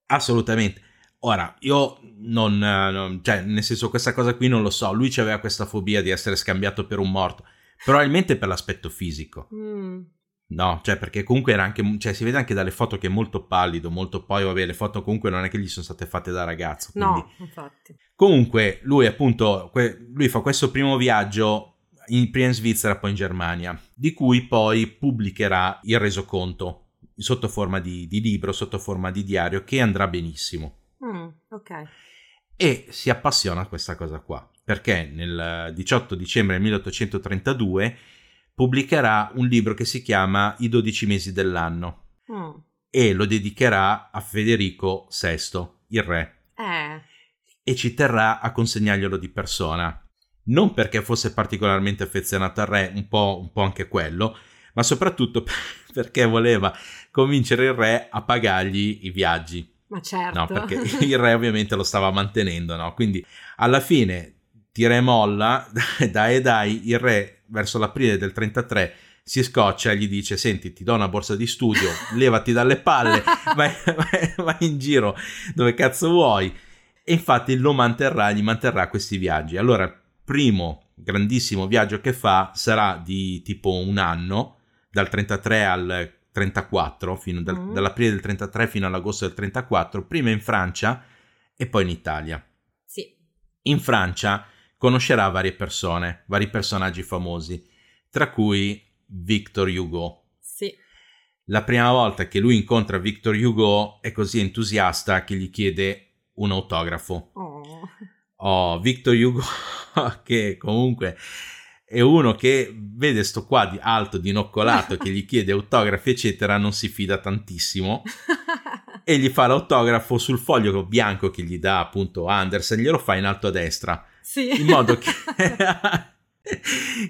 A: Assolutamente. Ora, io non, non, cioè, nel senso, questa cosa qui non lo so. Lui aveva questa fobia di essere scambiato per un morto, probabilmente per l'aspetto fisico. Mm. No, cioè, perché comunque era anche, cioè, si vede anche dalle foto che è molto pallido, molto poi, vabbè, le foto comunque non è che gli sono state fatte da ragazzo. Quindi...
B: No, infatti.
A: Comunque, lui appunto, que- lui fa questo primo viaggio in, prima in Svizzera, poi in Germania, di cui poi pubblicherà il resoconto sotto forma di, di libro, sotto forma di diario, che andrà benissimo.
B: Mm, ok.
A: E si appassiona a questa cosa qua, perché nel 18 dicembre 1832 pubblicherà un libro che si chiama I dodici mesi dell'anno mm. e lo dedicherà a Federico VI, il re.
B: Eh.
A: E ci terrà a consegnarglielo di persona non perché fosse particolarmente affezionato al re, un po', un po', anche quello, ma soprattutto perché voleva convincere il re a pagargli i viaggi.
B: Ma certo.
A: No, perché il re ovviamente lo stava mantenendo, no? Quindi alla fine tira e molla, dai e dai, il re verso l'aprile del 33 si scoccia e gli dice senti ti do una borsa di studio, levati dalle palle, vai, vai, vai in giro dove cazzo vuoi. E infatti lo manterrà, gli manterrà questi viaggi. Allora primo grandissimo viaggio che fa sarà di tipo un anno, dal 33 al 34, fino dal, mm. dall'aprile del 33 fino all'agosto del 34, prima in Francia e poi in Italia.
B: Sì.
A: In Francia conoscerà varie persone, vari personaggi famosi, tra cui Victor Hugo.
B: Sì.
A: La prima volta che lui incontra Victor Hugo è così entusiasta che gli chiede un autografo.
B: Oh
A: oh, Victor Hugo che comunque è uno che vede sto qua di alto, dinoccolato, che gli chiede autografi, eccetera, non si fida tantissimo e gli fa l'autografo sul foglio bianco che gli dà appunto Andersen, glielo fa in alto a destra,
B: sì.
A: in modo che...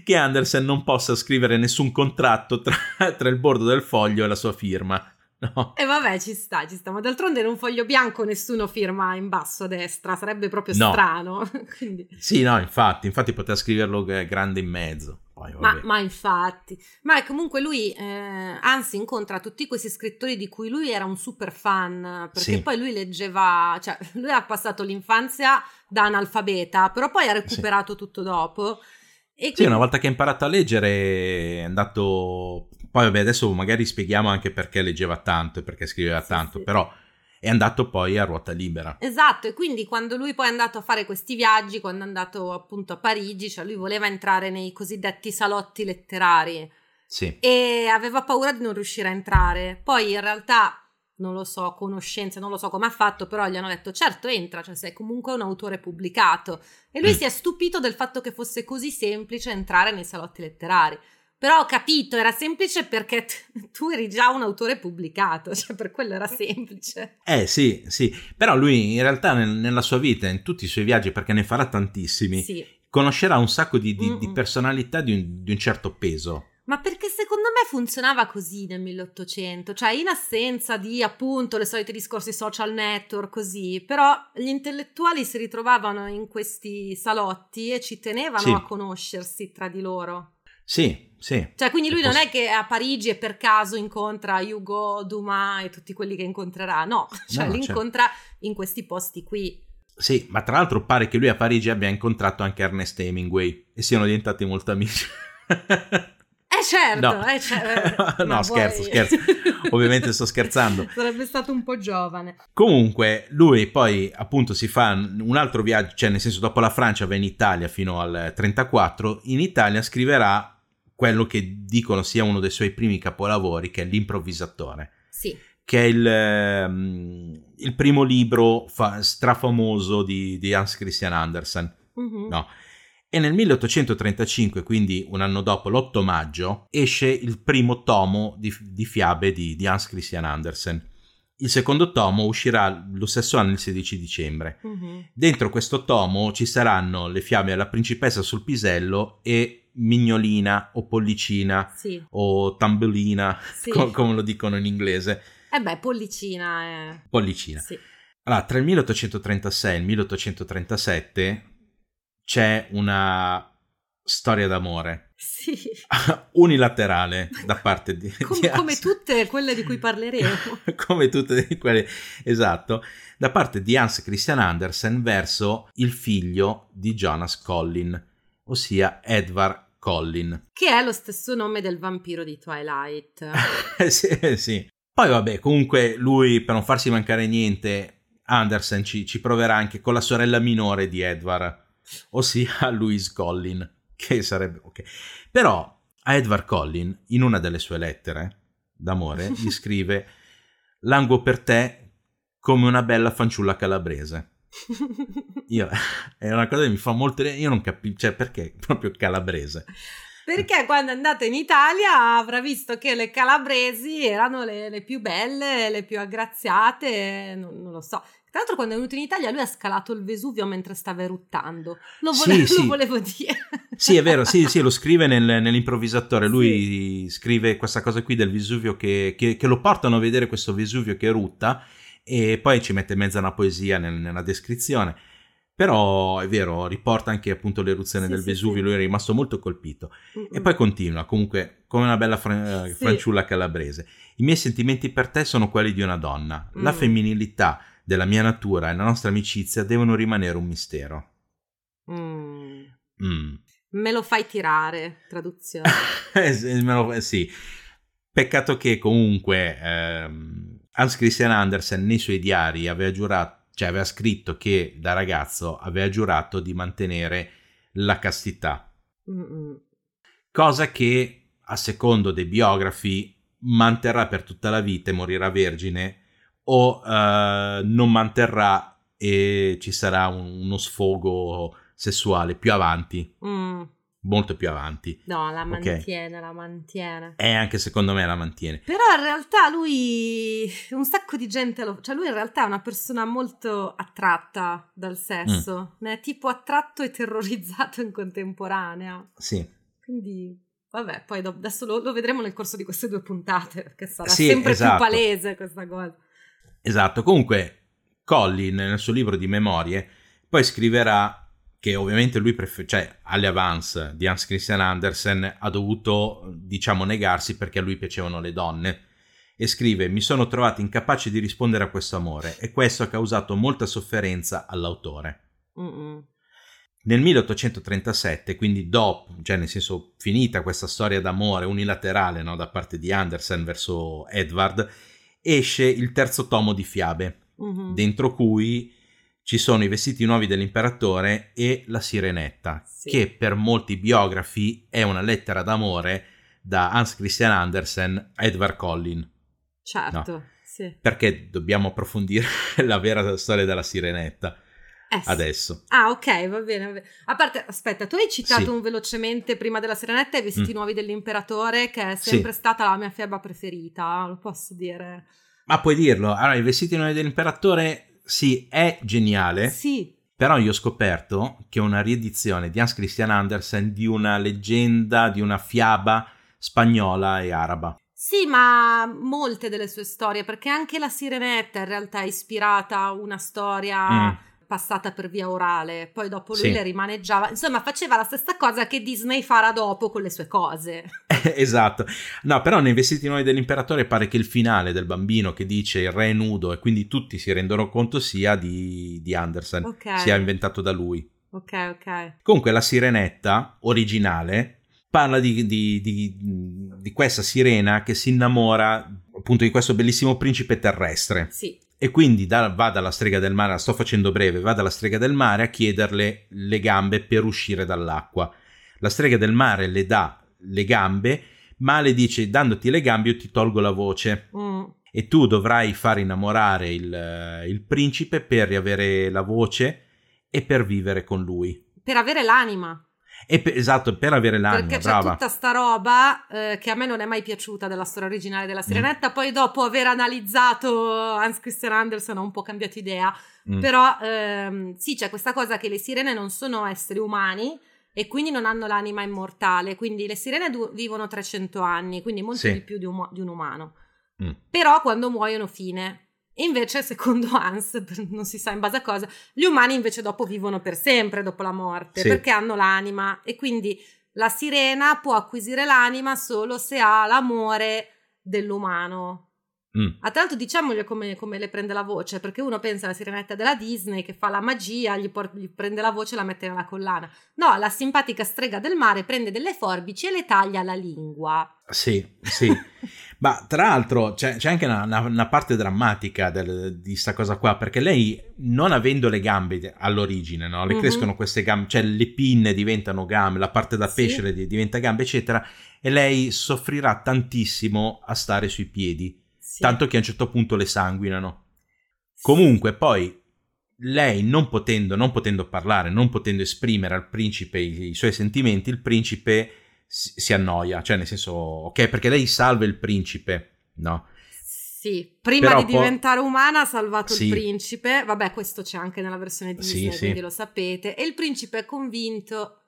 A: che Andersen non possa scrivere nessun contratto tra, tra il bordo del foglio e la sua firma. No.
B: E vabbè, ci sta, ci sta. Ma d'altronde in un foglio bianco nessuno firma in basso a destra, sarebbe proprio no. strano. Quindi...
A: Sì, no, infatti, infatti poteva scriverlo grande in mezzo. Poi,
B: ma, ma, infatti, ma comunque lui, eh, anzi, incontra tutti questi scrittori di cui lui era un super fan, perché sì. poi lui leggeva, cioè lui ha passato l'infanzia da analfabeta, però poi ha recuperato sì. tutto dopo.
A: E quindi... Sì, una volta che ha imparato a leggere è andato Poi vabbè, adesso magari spieghiamo anche perché leggeva tanto e perché scriveva tanto,
B: sì.
A: però è andato poi a ruota libera.
B: Esatto, e quindi quando lui poi è andato a fare questi viaggi, quando è andato appunto a Parigi, cioè lui voleva entrare nei cosiddetti salotti letterari
A: Sì.
B: e aveva paura di non riuscire a entrare. Poi in realtà, non lo so, conoscenze, non lo so come ha fatto, però gli hanno detto certo entra, cioè sei comunque un autore pubblicato. E lui
A: Mm.
B: si è stupito del fatto che fosse così semplice entrare nei salotti letterari. Però ho capito, era semplice perché t- tu eri già un autore pubblicato, cioè per quello era semplice.
A: Eh sì, sì, però lui in realtà nel- nella sua vita, in tutti i suoi viaggi, perché ne farà tantissimi,
B: Sì.
A: conoscerà un sacco di, di- di personalità di un, di un certo peso.
B: Ma perché secondo me funzionava così nel 1800, cioè in assenza di appunto le solite discorsi social network così, però gli intellettuali si ritrovavano in questi salotti e ci tenevano
A: Sì.
B: a conoscersi tra di loro.
A: Sì, sì.
B: Cioè quindi lui non
A: poss-
B: è che a Parigi e per caso incontra Hugo Dumas e tutti quelli che incontrerà, no, cioè
A: No,
B: li
A: certo.
B: incontra in questi posti qui.
A: Sì, ma tra l'altro pare che lui a Parigi abbia incontrato anche Ernest Hemingway e siano diventati molto amici.
B: Eh certo,
A: No.
B: eh, cer-
A: No, scherzo,
B: vuoi-
A: scherzo. Ovviamente sto scherzando.
B: Sarebbe stato un po' giovane.
A: Comunque, lui poi appunto si fa un altro viaggio, cioè nel senso dopo la Francia va in Italia fino al 34, in Italia scriverà quello che dicono sia uno dei suoi primi capolavori, che è L'improvvisatore,
B: Sì.
A: che è il, ehm, il primo libro fa- strafamoso di, di Hans Christian Andersen.
B: Mhm.
A: No. E nel 1835, quindi un anno dopo, l'8 maggio, esce il primo tomo di, di fiabe di, di Hans Christian Andersen. Il secondo tomo uscirà lo stesso anno, il 16 dicembre.
B: Mhm.
A: Dentro questo tomo ci saranno le fiabe alla principessa sul pisello e Mignolina o Pollicina
B: Sì.
A: o Tambellina,
B: Sì.
A: co- come lo dicono in inglese.
B: Eh beh, pollicina è...
A: Pollicina.
B: Sì.
A: Allora, tra il 1836 e il 1837 c'è una storia d'amore
B: Sì.
A: unilaterale da parte di,
B: Com-
A: di
B: come tutte quelle di cui parleremo.
A: come tutte quelle esatto da parte di Hans Christian Andersen verso il figlio di Jonas Collin ossia Edvard Collin
B: che è lo stesso nome del vampiro di Twilight.
A: Sì, sì. poi vabbè comunque lui per non farsi mancare niente Andersen ci, ci proverà anche con la sorella minore di Edward ossia Louise Collin che sarebbe ok però a Edward Collin in una delle sue lettere d'amore gli scrive languo per te come una bella fanciulla calabrese io è una cosa che mi fa molto io non capisco cioè perché proprio calabrese
B: Perché quando è andata in Italia avrà visto che le calabresi erano le, le più belle, le più aggraziate, non, non lo so. Tra l'altro quando è venuto in Italia lui ha scalato il Vesuvio mentre stava eruttando. Lo,
A: Sì,
B: vole-
A: sì.
B: lo volevo dire.
A: Sì, è vero, sì, sì, lo scrive nel- nell'improvvisatore. Lui scrive questa cosa qui del Vesuvio che, che- che lo portano a vedere questo Vesuvio che erutta e poi ci mette in mezzo una poesia nel- nella descrizione. Però è vero, riporta anche appunto l'eruzione
B: Sì,
A: del
B: sì,
A: Vesuvio, lui è rimasto molto colpito. E
B: Mm-mm.
A: poi continua, comunque, come una bella fra- eh,
B: Sì.
A: fanciulla calabrese. I miei sentimenti per te sono quelli di una donna. La
B: Mm.
A: femminilità della mia natura e la nostra amicizia devono rimanere un mistero.
B: Mm.
A: Mm.
B: Me lo fai tirare, traduzione.
A: Sì, me lo- sì. Peccato che comunque ehm, Hans Christian Andersen nei suoi diari aveva giurato, cioè aveva scritto che da ragazzo aveva giurato di mantenere la castità,
B: Mm-mm.
A: cosa che a secondo dei biografi manterrà per tutta la vita e morirà vergine o eh, non manterrà e ci sarà un- uno sfogo sessuale più avanti,
B: Mm.
A: Molto più avanti.
B: No, la mantiene, la mantiene.
A: E anche secondo me la mantiene.
B: Però in realtà lui, un sacco di gente lo... Cioè lui in realtà è una persona molto attratta dal sesso,
A: Mm.
B: ne è tipo attratto e terrorizzato in contemporanea.
A: Sì.
B: Quindi, vabbè, poi do- adesso lo, lo vedremo nel corso di queste due puntate, perché sarà
A: Sì,
B: sempre
A: esatto.
B: più palese questa cosa.
A: Esatto, comunque Collin nel suo libro di memorie poi scriverà che ovviamente lui prefer- cioè alle avance di Hans Christian Andersen ha dovuto diciamo negarsi perché a lui piacevano le donne e scrive mi sono trovato incapace di rispondere a questo amore e questo ha causato molta sofferenza all'autore.
B: Mm-mm.
A: Nel 1837, quindi dopo, cioè nel senso finita questa storia d'amore unilaterale no, da parte di Andersen verso Edward, esce il terzo tomo di fiabe, mm-hmm. dentro cui ci sono i vestiti nuovi dell'imperatore e la sirenetta, sì. che per molti biografi è una lettera d'amore da Hans Christian Andersen a Edward Collin.
B: Certo, no? sì.
A: Perché dobbiamo approfondire la vera storia della sirenetta. Eh sì. Adesso.
B: Ah, ok, va bene, va bene, A parte, aspetta, tu hai citato sì. un velocemente prima della Sirenetta i vestiti mm. nuovi dell'imperatore, che è sempre sì. stata la mia fiaba preferita, lo posso dire.
A: Ma puoi dirlo. Allora, i vestiti nuovi dell'imperatore, sì, è geniale.
B: Sì.
A: Però io ho scoperto che è una riedizione di Hans Christian Andersen di una leggenda, di una fiaba spagnola e araba.
B: Sì, ma molte delle sue storie, perché anche la Sirenetta in realtà è ispirata a una storia mm. Passata per via orale, poi dopo lui sì. le rimaneggiava, insomma faceva la stessa cosa che Disney farà dopo con le sue cose.
A: esatto, no, però nei vestiti nuovi dell'imperatore pare che il finale del bambino che dice il re è nudo e quindi tutti si rendono conto sia di, di Andersen, okay. sia inventato da lui.
B: Ok, ok.
A: Comunque la Sirenetta originale parla di, di, di, di, questa sirena che si innamora appunto di questo bellissimo principe terrestre.
B: Sì.
A: E quindi da, va dalla strega del mare, la sto facendo breve, va dalla strega del mare a chiederle le gambe per uscire dall'acqua. La strega del mare le dà le gambe, ma le dice dandoti le gambe io ti tolgo la voce. Mm. E tu dovrai far innamorare il, il principe per riavere la voce e per vivere con lui.
B: Per avere l'anima.
A: E per, esatto, per avere l'anima,
B: Perché
A: c'è
B: brava. tutta sta roba eh, che a me non è mai piaciuta della storia originale della Sirenetta, mm. poi dopo aver analizzato Hans Christian Andersen ho un po' cambiato idea, mm. però ehm, sì, c'è questa cosa che le sirene non sono esseri umani e quindi non hanno l'anima immortale, quindi le sirene du- vivono 300 anni, quindi molto sì. di più di un, di un umano. Mm. Però quando muoiono fine, Invece, secondo Hans, non si sa in base a cosa, gli umani invece dopo vivono per sempre dopo la morte, sì. perché hanno l'anima e quindi la sirena può acquisire l'anima solo se ha l'amore dell'umano. Mm. A tra l'altro diciamogli come, come, le prende la voce, perché uno pensa alla sirenetta della Disney che fa la magia, gli, por- gli prende la voce e la mette nella collana. No, la simpatica strega del mare prende delle forbici e le taglia la lingua.
A: Sì, sì. Ma tra l'altro c'è, c'è anche una, una, una, parte drammatica del, di questa cosa qua, perché lei, non avendo le gambe all'origine, no? le mm-hmm. crescono queste gambe, cioè le pinne diventano gambe, la parte da pesce sì. diventa gambe, eccetera, e lei soffrirà tantissimo a stare sui piedi, sì. tanto che a un certo punto le sanguinano. Sì. Comunque, poi lei non potendo, non potendo parlare, non potendo esprimere al principe i, i suoi sentimenti, il principe si, annoia, cioè nel senso, ok, perché lei salva il principe, no?
B: Sì, prima Però di po- diventare umana ha salvato sì. il principe, vabbè questo c'è anche nella versione Disney, sì, quindi sì. lo sapete, e il principe è convinto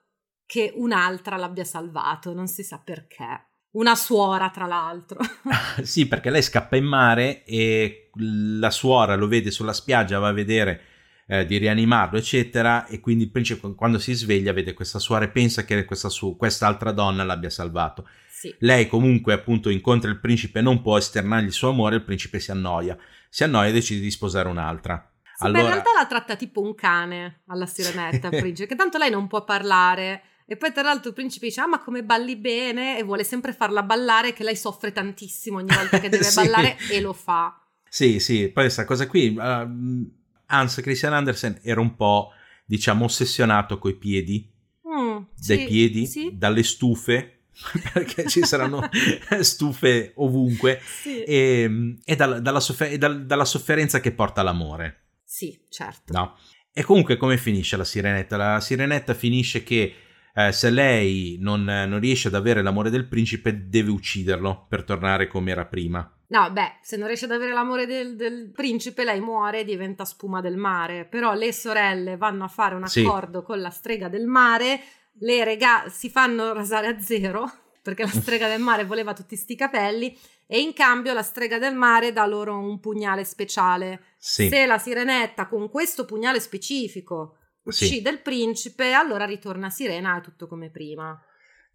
B: che un'altra l'abbia salvato, non si sa perché. Una suora, tra l'altro.
A: sì, perché lei scappa in mare e la suora lo vede sulla spiaggia, va a vedere eh, di rianimarlo, eccetera. E quindi il principe, quando si sveglia, vede questa suora e pensa che questa su, quest'altra donna l'abbia salvato.
B: Sì.
A: Lei, comunque, appunto, incontra il principe, non può esternargli il suo amore. Il principe si annoia, si annoia e decide di sposare un'altra.
B: Sì, allora... in realtà la tratta tipo un cane alla sirenetta, principe, che tanto lei non può parlare. E poi tra l'altro il principe dice, ah ma come balli bene, e vuole sempre farla ballare, che lei soffre tantissimo ogni volta che deve sì. ballare, e lo fa.
A: Sì, sì, poi questa cosa qui, uh, Hans Christian Andersen era un po', diciamo, ossessionato coi piedi, mm, dai sì, piedi, sì. dalle stufe, perché ci saranno stufe ovunque, sì. e, e, dal, dalla, soffer- e dal, dalla, sofferenza che porta l'amore.
B: Sì, certo.
A: No? E comunque come finisce la sirenetta? La sirenetta finisce che eh, se lei non, non riesce ad avere l'amore del principe deve ucciderlo per tornare come era prima.
B: No, beh, se non riesce ad avere l'amore del, del, principe, lei muore e diventa spuma del mare. Però le sorelle vanno a fare un accordo sì. con la strega del mare, le rega- si fanno rasare a zero, perché la strega del mare voleva tutti sti capelli, e in cambio la strega del mare dà loro un pugnale speciale.
A: Sì.
B: Se la sirenetta con questo pugnale specifico uccide sì. il principe, allora ritorna Sirena e tutto come prima.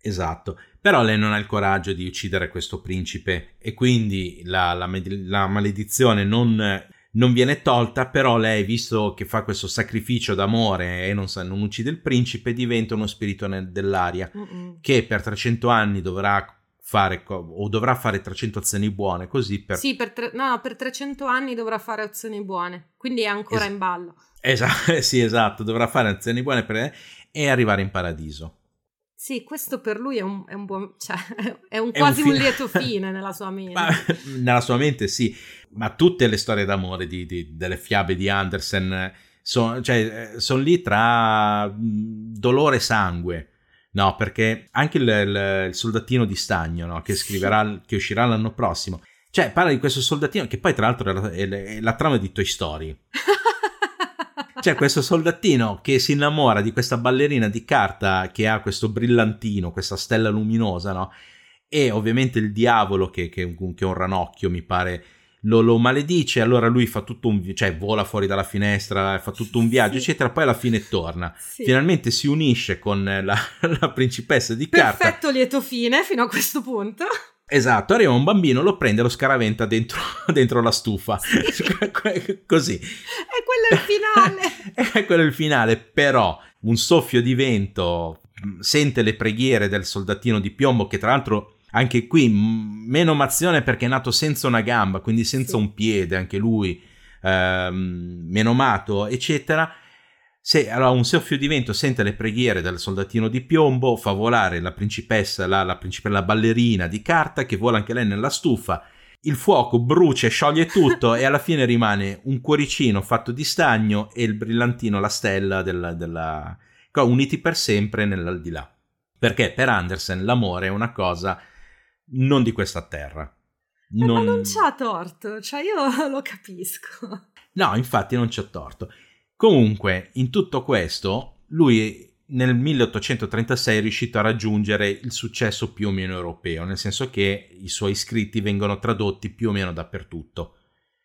A: Esatto, però lei non ha il coraggio di uccidere questo principe e quindi la, la, la maledizione non, non viene tolta, però lei, visto che fa questo sacrificio d'amore e non, non uccide il principe, diventa uno spirito dell'aria Mm-mm. che per 300 anni dovrà fare o dovrà fare 300 azioni buone così per...
B: Sì, per, tre, no, per 300 anni dovrà fare azioni buone, quindi è ancora es- in ballo.
A: Esatto, sì, esatto, dovrà fare azioni buone per... e arrivare in paradiso.
B: Sì, questo per lui è un, è un buon, cioè, è un, è quasi un, fine... un, lieto fine nella sua mente.
A: Ma, nella sua mente sì, ma tutte le storie d'amore di, di, delle fiabe di Andersen sono cioè, son lì tra dolore e sangue. No, perché anche il, il, il soldatino di stagno, no, che scriverà, che uscirà l'anno prossimo. Cioè, parla di questo soldatino che poi, tra l'altro, è la, è la, è la trama di Toy Story. C'è questo soldatino che si innamora di questa ballerina di carta che ha questo brillantino, questa stella luminosa, no? E ovviamente il diavolo, che, che, che è un ranocchio, mi pare, lo, lo, maledice, allora lui fa tutto un cioè vola fuori dalla finestra, fa tutto un viaggio, sì. eccetera, poi alla fine torna. Sì. Finalmente si unisce con la, la principessa di
B: Perfetto
A: carta.
B: Perfetto lieto fine fino a questo punto.
A: Esatto, arriva un bambino, lo prende e lo scaraventa dentro, dentro la stufa. Sì. Così.
B: E quello è il finale.
A: è quello il finale, però un soffio di vento sente le preghiere del soldatino di piombo che tra l'altro anche qui meno mazione perché è nato senza una gamba, quindi senza un piede, anche lui ehm, menomato, eccetera se allora, un soffio di vento sente le preghiere del soldatino di piombo, fa volare la principessa, la, la, la ballerina di carta che vola anche lei nella stufa. Il fuoco brucia e scioglie tutto e alla fine rimane un cuoricino fatto di stagno e il brillantino, la stella della, della... uniti per sempre nell'aldilà. Perché per Andersen l'amore è una cosa non di questa terra.
B: Non... Eh, ma non c'ha torto, cioè io lo capisco.
A: No, infatti non c'ha torto. Comunque, in tutto questo, lui nel 1836 è riuscito a raggiungere il successo più o meno europeo, nel senso che i suoi scritti vengono tradotti più o meno dappertutto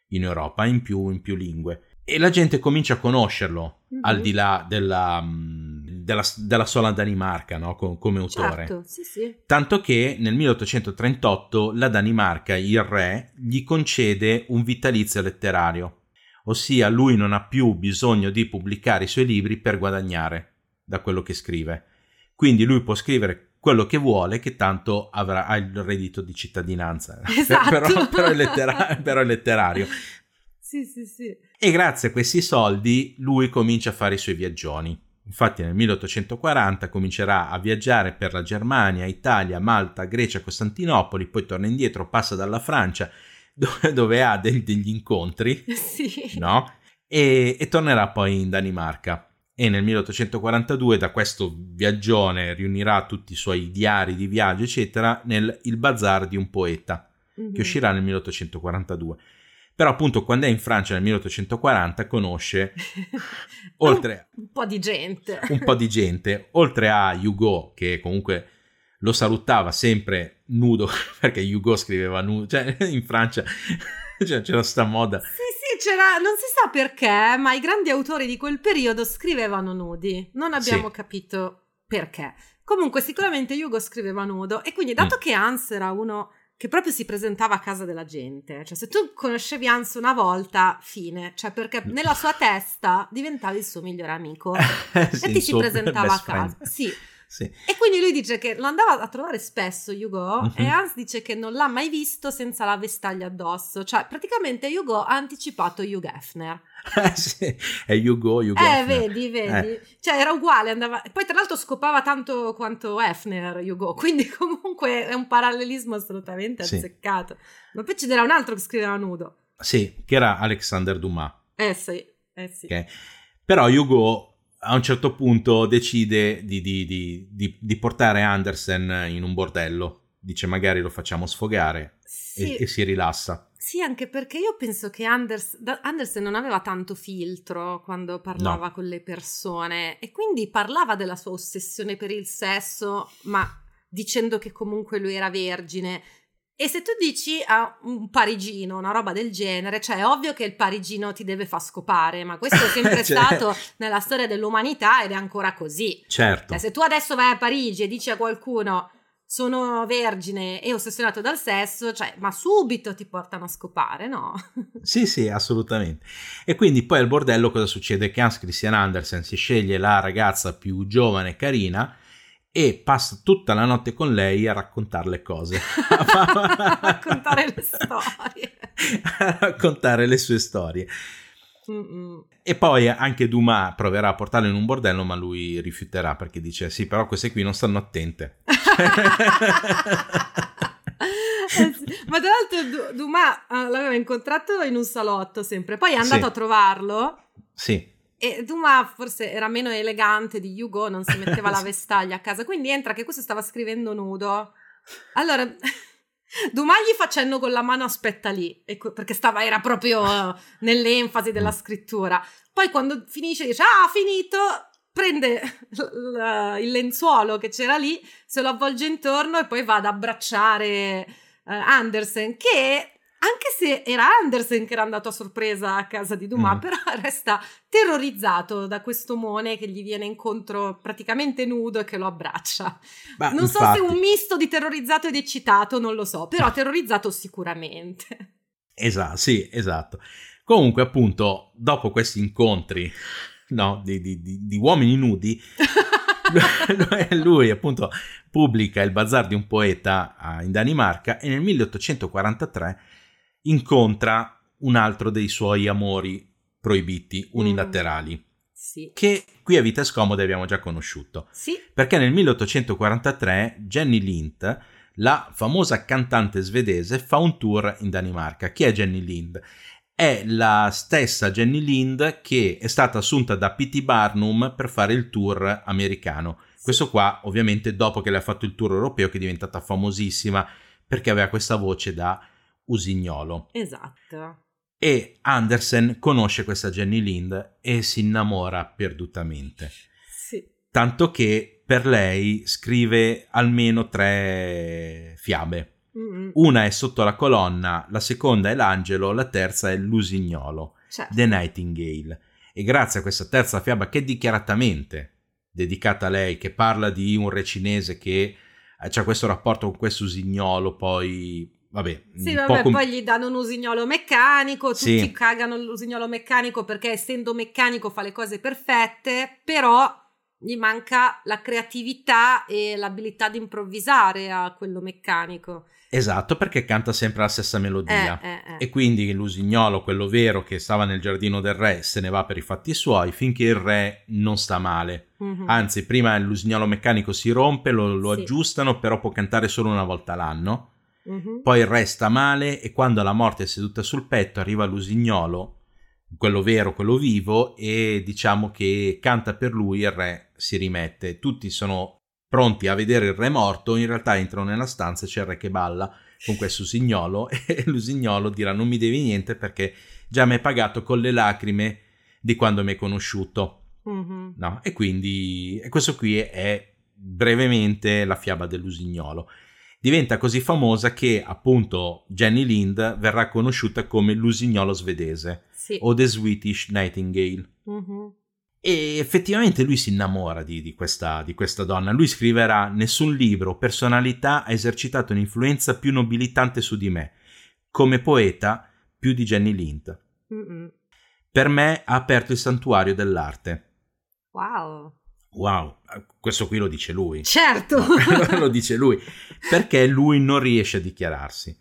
A: in Europa, in più, in più lingue. E la gente comincia a conoscerlo mm-hmm. al di là della, mm, della, della sola Danimarca no? come, come autore.
B: Certo, sì, sì.
A: Tanto che nel 1838 la Danimarca, il re, gli concede un vitalizio letterario ossia lui non ha più bisogno di pubblicare i suoi libri per guadagnare da quello che scrive. Quindi lui può scrivere quello che vuole, che tanto avrà il reddito di cittadinanza.
B: Esatto.
A: però, però, è lettera- però, è letterario.
B: Sì, sì, sì.
A: E grazie a questi soldi lui comincia a fare i suoi viaggioni. Infatti nel 1840 comincerà a viaggiare per la Germania, Italia, Malta, Grecia, Costantinopoli, poi torna indietro, passa dalla Francia dove, dove ha de- degli incontri,
B: sì.
A: no? E, e tornerà poi in Danimarca. E nel 1842 da questo viaggione riunirà tutti i suoi diari di viaggio, eccetera, nel Il Bazar di un poeta, mm-hmm. che uscirà nel 1842. Però appunto quando è in Francia nel 1840 conosce oltre
B: un po' di gente.
A: un po' di gente, oltre a Hugo che comunque lo salutava sempre nudo, perché Hugo scriveva nudo, cioè in Francia cioè, c'era sta moda.
B: Sì, sì, c'era, non si sa perché, ma i grandi autori di quel periodo scrivevano nudi, non abbiamo sì. capito perché. Comunque sicuramente Hugo scriveva nudo e quindi dato mm. che Hans era uno che proprio si presentava a casa della gente, cioè se tu conoscevi Hans una volta, fine, cioè perché nella sua testa diventavi il suo migliore amico. Sì, e ti si presentava a casa. Sì.
A: Sì.
B: E quindi lui dice che lo andava a trovare spesso Hugo uh-huh. e Hans dice che non l'ha mai visto senza la vestaglia addosso. Cioè, praticamente Hugo ha anticipato Hugh Hefner.
A: Eh sì, è Hugo, Hugh
B: Eh,
A: Hefner.
B: vedi, vedi. Eh. Cioè, era uguale, andava... Poi tra l'altro scopava tanto quanto Hefner, Hugo, quindi comunque è un parallelismo assolutamente sì. azzeccato. Ma poi ce n'era un altro che scriveva nudo.
A: Sì, che era Alexander Dumas.
B: Eh sì, eh sì.
A: Okay. Però Hugo a un certo punto decide di, di, di, di, portare Andersen in un bordello. Dice magari lo facciamo sfogare sì. e, e, si rilassa.
B: Sì, anche perché io penso che Anders, Andersen non aveva tanto filtro quando parlava no. con le persone e quindi parlava della sua ossessione per il sesso, ma dicendo che comunque lui era vergine e se tu dici a un parigino una roba del genere, cioè è ovvio che il parigino ti deve far scopare, ma questo è sempre cioè... stato nella storia dell'umanità ed è ancora così.
A: Certo.
B: Cioè, se tu adesso vai a Parigi e dici a qualcuno sono vergine e ossessionato dal sesso, cioè, ma subito ti portano a scopare, no?
A: sì, sì, assolutamente. E quindi poi al bordello cosa succede? Che Hans Christian Andersen si sceglie la ragazza più giovane e carina e passa tutta la notte con lei a raccontarle cose.
B: a raccontare le storie.
A: a raccontare le sue storie. Mm-mm. E poi anche Dumas proverà a portarlo in un bordello, ma lui rifiuterà perché dice: Sì, però queste qui non stanno attente.
B: Eh ma tra l'altro Dumas uh, l'aveva incontrato in un salotto sempre, poi è andato sì. a trovarlo.
A: Sì.
B: E Dumas forse era meno elegante di Hugo, non si metteva la vestaglia a casa, quindi entra che questo stava scrivendo nudo. Allora Dumas gli facendo con la mano aspetta lì, perché stava, era proprio uh, nell'enfasi della scrittura. Poi quando finisce dice ah finito, prende l- l- il lenzuolo che c'era lì, se lo avvolge intorno e poi va ad abbracciare uh, Andersen che anche se era Andersen che era andato a sorpresa a casa di Dumas, mm. però resta terrorizzato da questo Mone che gli viene incontro praticamente nudo e che lo abbraccia. Bah, non infatti... so se un misto di terrorizzato ed eccitato, non lo so, però terrorizzato sicuramente.
A: Esatto, sì, esatto. Comunque, appunto, dopo questi incontri no, di, di, di, di uomini nudi, lui appunto pubblica il bazar di un poeta in Danimarca e nel 1843 incontra un altro dei suoi amori proibiti unilaterali. Mm.
B: Sì.
A: Che qui a Vita Scomode abbiamo già conosciuto.
B: Sì.
A: Perché nel 1843 Jenny Lind, la famosa cantante svedese, fa un tour in Danimarca. Chi è Jenny Lind? È la stessa Jenny Lind che è stata assunta da P.T. Barnum per fare il tour americano. Sì. Questo qua, ovviamente, dopo che le ha fatto il tour europeo, che è diventata famosissima perché aveva questa voce da usignolo.
B: Esatto.
A: E Andersen conosce questa Jenny Lind e si innamora perdutamente.
B: Sì.
A: Tanto che per lei scrive almeno tre fiabe. Mm-hmm. Una è sotto la colonna, la seconda è l'angelo, la terza è l'usignolo, certo. The Nightingale. E grazie a questa terza fiaba che è dichiaratamente dedicata a lei, che parla di un re cinese che ha questo rapporto con questo usignolo, poi vabbè.
B: Sì, vabbè, com- poi gli danno un usignolo meccanico, tutti sì. cagano l'usignolo meccanico perché essendo meccanico fa le cose perfette, però gli manca la creatività e l'abilità di improvvisare a quello meccanico.
A: Esatto, perché canta sempre la stessa melodia.
B: Eh, eh, eh.
A: E quindi l'usignolo, quello vero che stava nel giardino del re, se ne va per i fatti suoi finché il re non sta male. Mm-hmm. Anzi, prima l'usignolo meccanico si rompe, lo, lo sì. aggiustano, però può cantare solo una volta l'anno. Mm-hmm. Poi resta male e quando la morte è seduta sul petto arriva l'usignolo, quello vero, quello vivo, e diciamo che canta per lui, il re si rimette. Tutti sono pronti a vedere il re morto, in realtà entrano nella stanza e c'è il re che balla con questo usignolo e l'usignolo dirà non mi devi niente perché già mi hai pagato con le lacrime di quando mi hai conosciuto. Mm-hmm. No? E quindi e questo qui è brevemente la fiaba dell'usignolo diventa così famosa che appunto Jenny Lind verrà conosciuta come l'usignolo svedese
B: sì.
A: o The Swedish Nightingale.
B: Mm-hmm.
A: E effettivamente lui si innamora di, di, questa, di, questa, donna. Lui scriverà: Nessun libro o personalità ha esercitato un'influenza più nobilitante su di me. Come poeta, più di Jenny Lind. Mm-mm. Per me ha aperto il santuario dell'arte.
B: Wow.
A: Wow, questo qui lo dice lui.
B: Certo.
A: lo dice lui, perché lui non riesce a dichiararsi.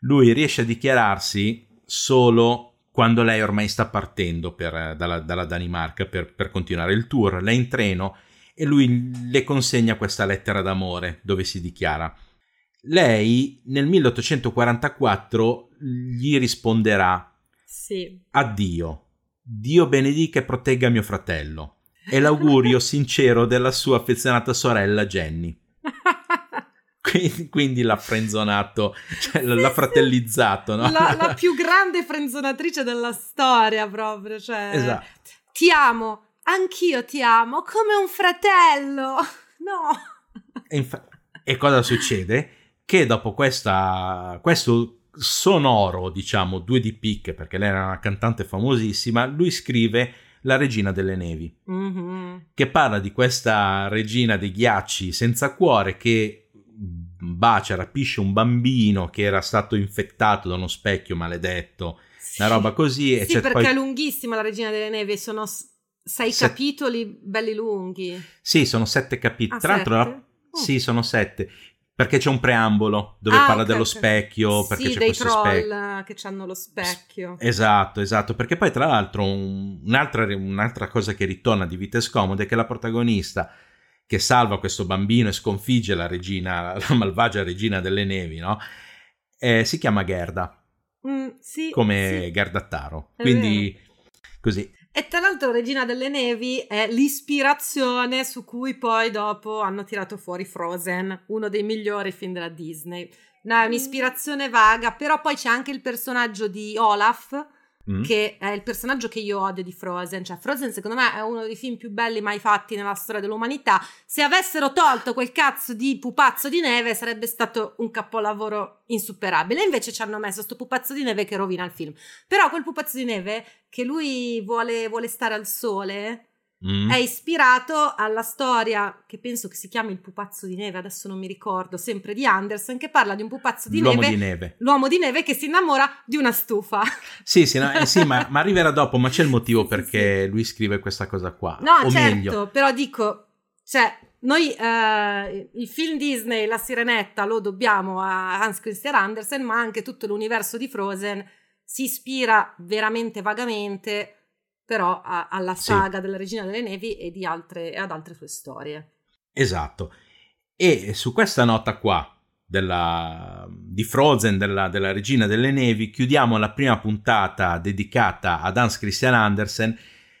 A: Lui riesce a dichiararsi solo quando lei ormai sta partendo per, dalla, dalla, Danimarca per, per continuare il tour. Lei in treno e lui le consegna questa lettera d'amore dove si dichiara. Lei nel 1844 gli risponderà
B: sì.
A: Addio. Dio benedica e protegga mio fratello è l'augurio sincero della sua affezionata sorella Jenny. Quindi, quindi l'ha frenzonato, cioè sì, l'ha fratellizzato, no?
B: La, la, più grande frenzonatrice della storia, proprio. Cioè,
A: esatto.
B: Ti amo, anch'io ti amo, come un fratello. No.
A: E, infa- e cosa succede? Che dopo questa, questo sonoro, diciamo, due di picche, perché lei era una cantante famosissima, lui scrive la regina delle nevi,
B: mm-hmm.
A: che parla di questa regina dei ghiacci senza cuore che bacia, rapisce un bambino che era stato infettato da uno specchio maledetto, sì. una roba così.
B: Sì, perché poi... è lunghissima la Regina delle Nevi, sono sei Set... capitoli belli lunghi.
A: Sì, sono sette capitoli. Ah, Tra l'altro, la... oh. sì, sono sette. Perché c'è un preambolo dove ah, parla okay, dello okay. specchio. Perché
B: sì,
A: c'è
B: dei
A: questo specchio.
B: che hanno lo specchio.
A: Esatto, esatto. Perché poi, tra l'altro, un... un'altra, un'altra cosa che ritorna di Vite Scomode è che la protagonista che salva questo bambino e sconfigge la regina, la malvagia regina delle nevi, no? Eh, si chiama Gerda.
B: Mm, sì,
A: come
B: sì.
A: Gerda Taro. Quindi, così.
B: E tra l'altro Regina delle Nevi è l'ispirazione su cui poi dopo hanno tirato fuori Frozen, uno dei migliori film della Disney. No, è un'ispirazione vaga, però poi c'è anche il personaggio di Olaf, Mm. che è il personaggio che io odio di Frozen. Cioè, Frozen, secondo me, è uno dei film più belli mai fatti nella storia dell'umanità. Se avessero tolto quel cazzo di pupazzo di neve, sarebbe stato un capolavoro insuperabile. Invece ci hanno messo sto pupazzo di neve che rovina il film. Però quel pupazzo di neve che lui vuole, vuole stare al sole Mm. È ispirato alla storia che penso che si chiami Il pupazzo di neve, adesso non mi ricordo, sempre di Anderson, che parla di un pupazzo di
A: l'uomo
B: neve.
A: Di neve.
B: L'uomo di neve che si innamora di una stufa.
A: Sì, sì, no, eh, sì ma, ma, arriverà dopo, ma c'è il motivo perché sì. lui scrive questa cosa qua.
B: No,
A: o
B: certo,
A: meglio.
B: però dico, cioè, noi eh, il film Disney, La Sirenetta, lo dobbiamo a Hans Christian Andersen, ma anche tutto l'universo di Frozen si ispira veramente vagamente però a, alla saga sì. della Regina delle Nevi e altre, ad altre sue storie.
A: Esatto. E su questa nota qua della, di Frozen, della, della, Regina delle Nevi, chiudiamo la prima puntata dedicata ad Hans Christian Andersen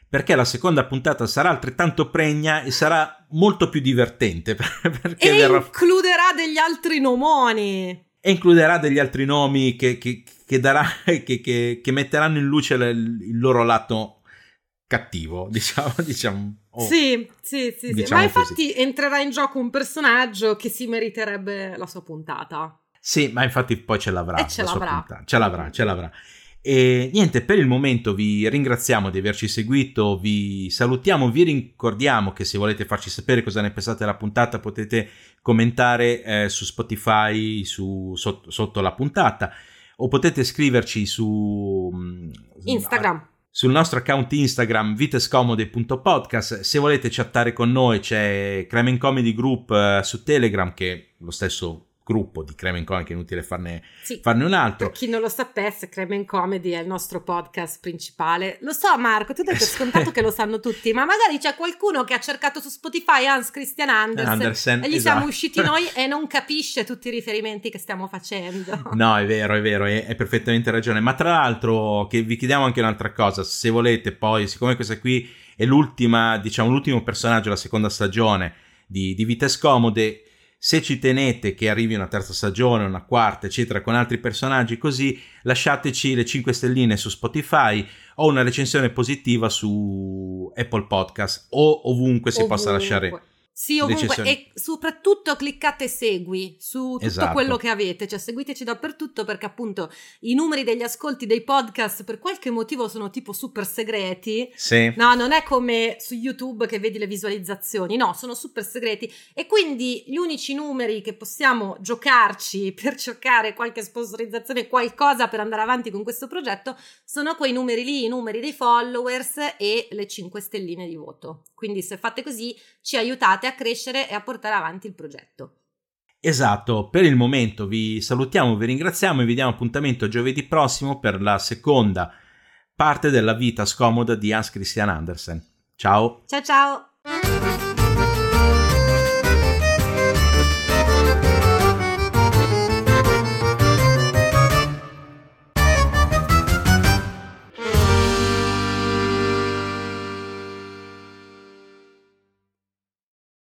A: perché la seconda puntata sarà altrettanto pregna e sarà molto più divertente. Perché
B: e verrà... includerà degli altri nomoni.
A: E includerà degli altri nomi che, che, che, darà, che, che metteranno in luce il, il loro lato cattivo, diciamo. diciamo
B: oh, sì, sì, sì, diciamo sì. Ma infatti così. entrerà in gioco un personaggio che si meriterebbe la sua puntata.
A: Sì, ma infatti poi ce l'avrà.
B: E ce l'avrà.
A: Ce l'avrà, ce l'avrà. E niente, per il momento vi ringraziamo di averci seguito, vi salutiamo, vi ricordiamo che se volete farci sapere cosa ne pensate della puntata potete commentare eh, su Spotify su, sotto, sotto, la puntata o potete scriverci su
B: mm, Instagram
A: sul nostro account Instagram vitescomode.podcast. Se volete chattare con noi c'è Cremen Comedy Group uh, su Telegram che lo stesso gruppo di Cremen Comedy che è inutile farne, sì, farne un altro.
B: Per chi non lo sapesse, Cremen Comedy è il nostro podcast principale. Lo so Marco, tu dai per scontato che lo sanno tutti, ma magari c'è qualcuno che ha cercato su Spotify Hans Christian Andersen, Andersen e gli esatto. siamo usciti noi e non capisce tutti i riferimenti che stiamo facendo.
A: No, è vero, è vero, hai perfettamente ragione. Ma tra l'altro che vi chiediamo anche un'altra cosa, se volete poi, siccome questa qui è l'ultima, diciamo l'ultimo personaggio della seconda stagione di, di Vite Scomode, se ci tenete che arrivi una terza stagione, una quarta, eccetera, con altri personaggi così, lasciateci le 5 stelline su Spotify o una recensione positiva su Apple Podcast o ovunque si ovunque. possa lasciare
B: sì, ovunque, e soprattutto cliccate segui su tutto esatto. quello che avete, cioè seguiteci dappertutto perché appunto i numeri degli ascolti dei podcast per qualche motivo sono tipo super segreti.
A: Sì.
B: No, non è come su YouTube che vedi le visualizzazioni, no, sono super segreti e quindi gli unici numeri che possiamo giocarci per cercare qualche sponsorizzazione, qualcosa per andare avanti con questo progetto, sono quei numeri lì, i numeri dei followers e le 5 stelline di voto. Quindi se fate così ci aiutate a crescere e a portare avanti il progetto.
A: Esatto, per il momento vi salutiamo, vi ringraziamo e vi diamo appuntamento giovedì prossimo per la seconda parte della vita scomoda di Hans Christian Andersen. Ciao.
B: Ciao ciao.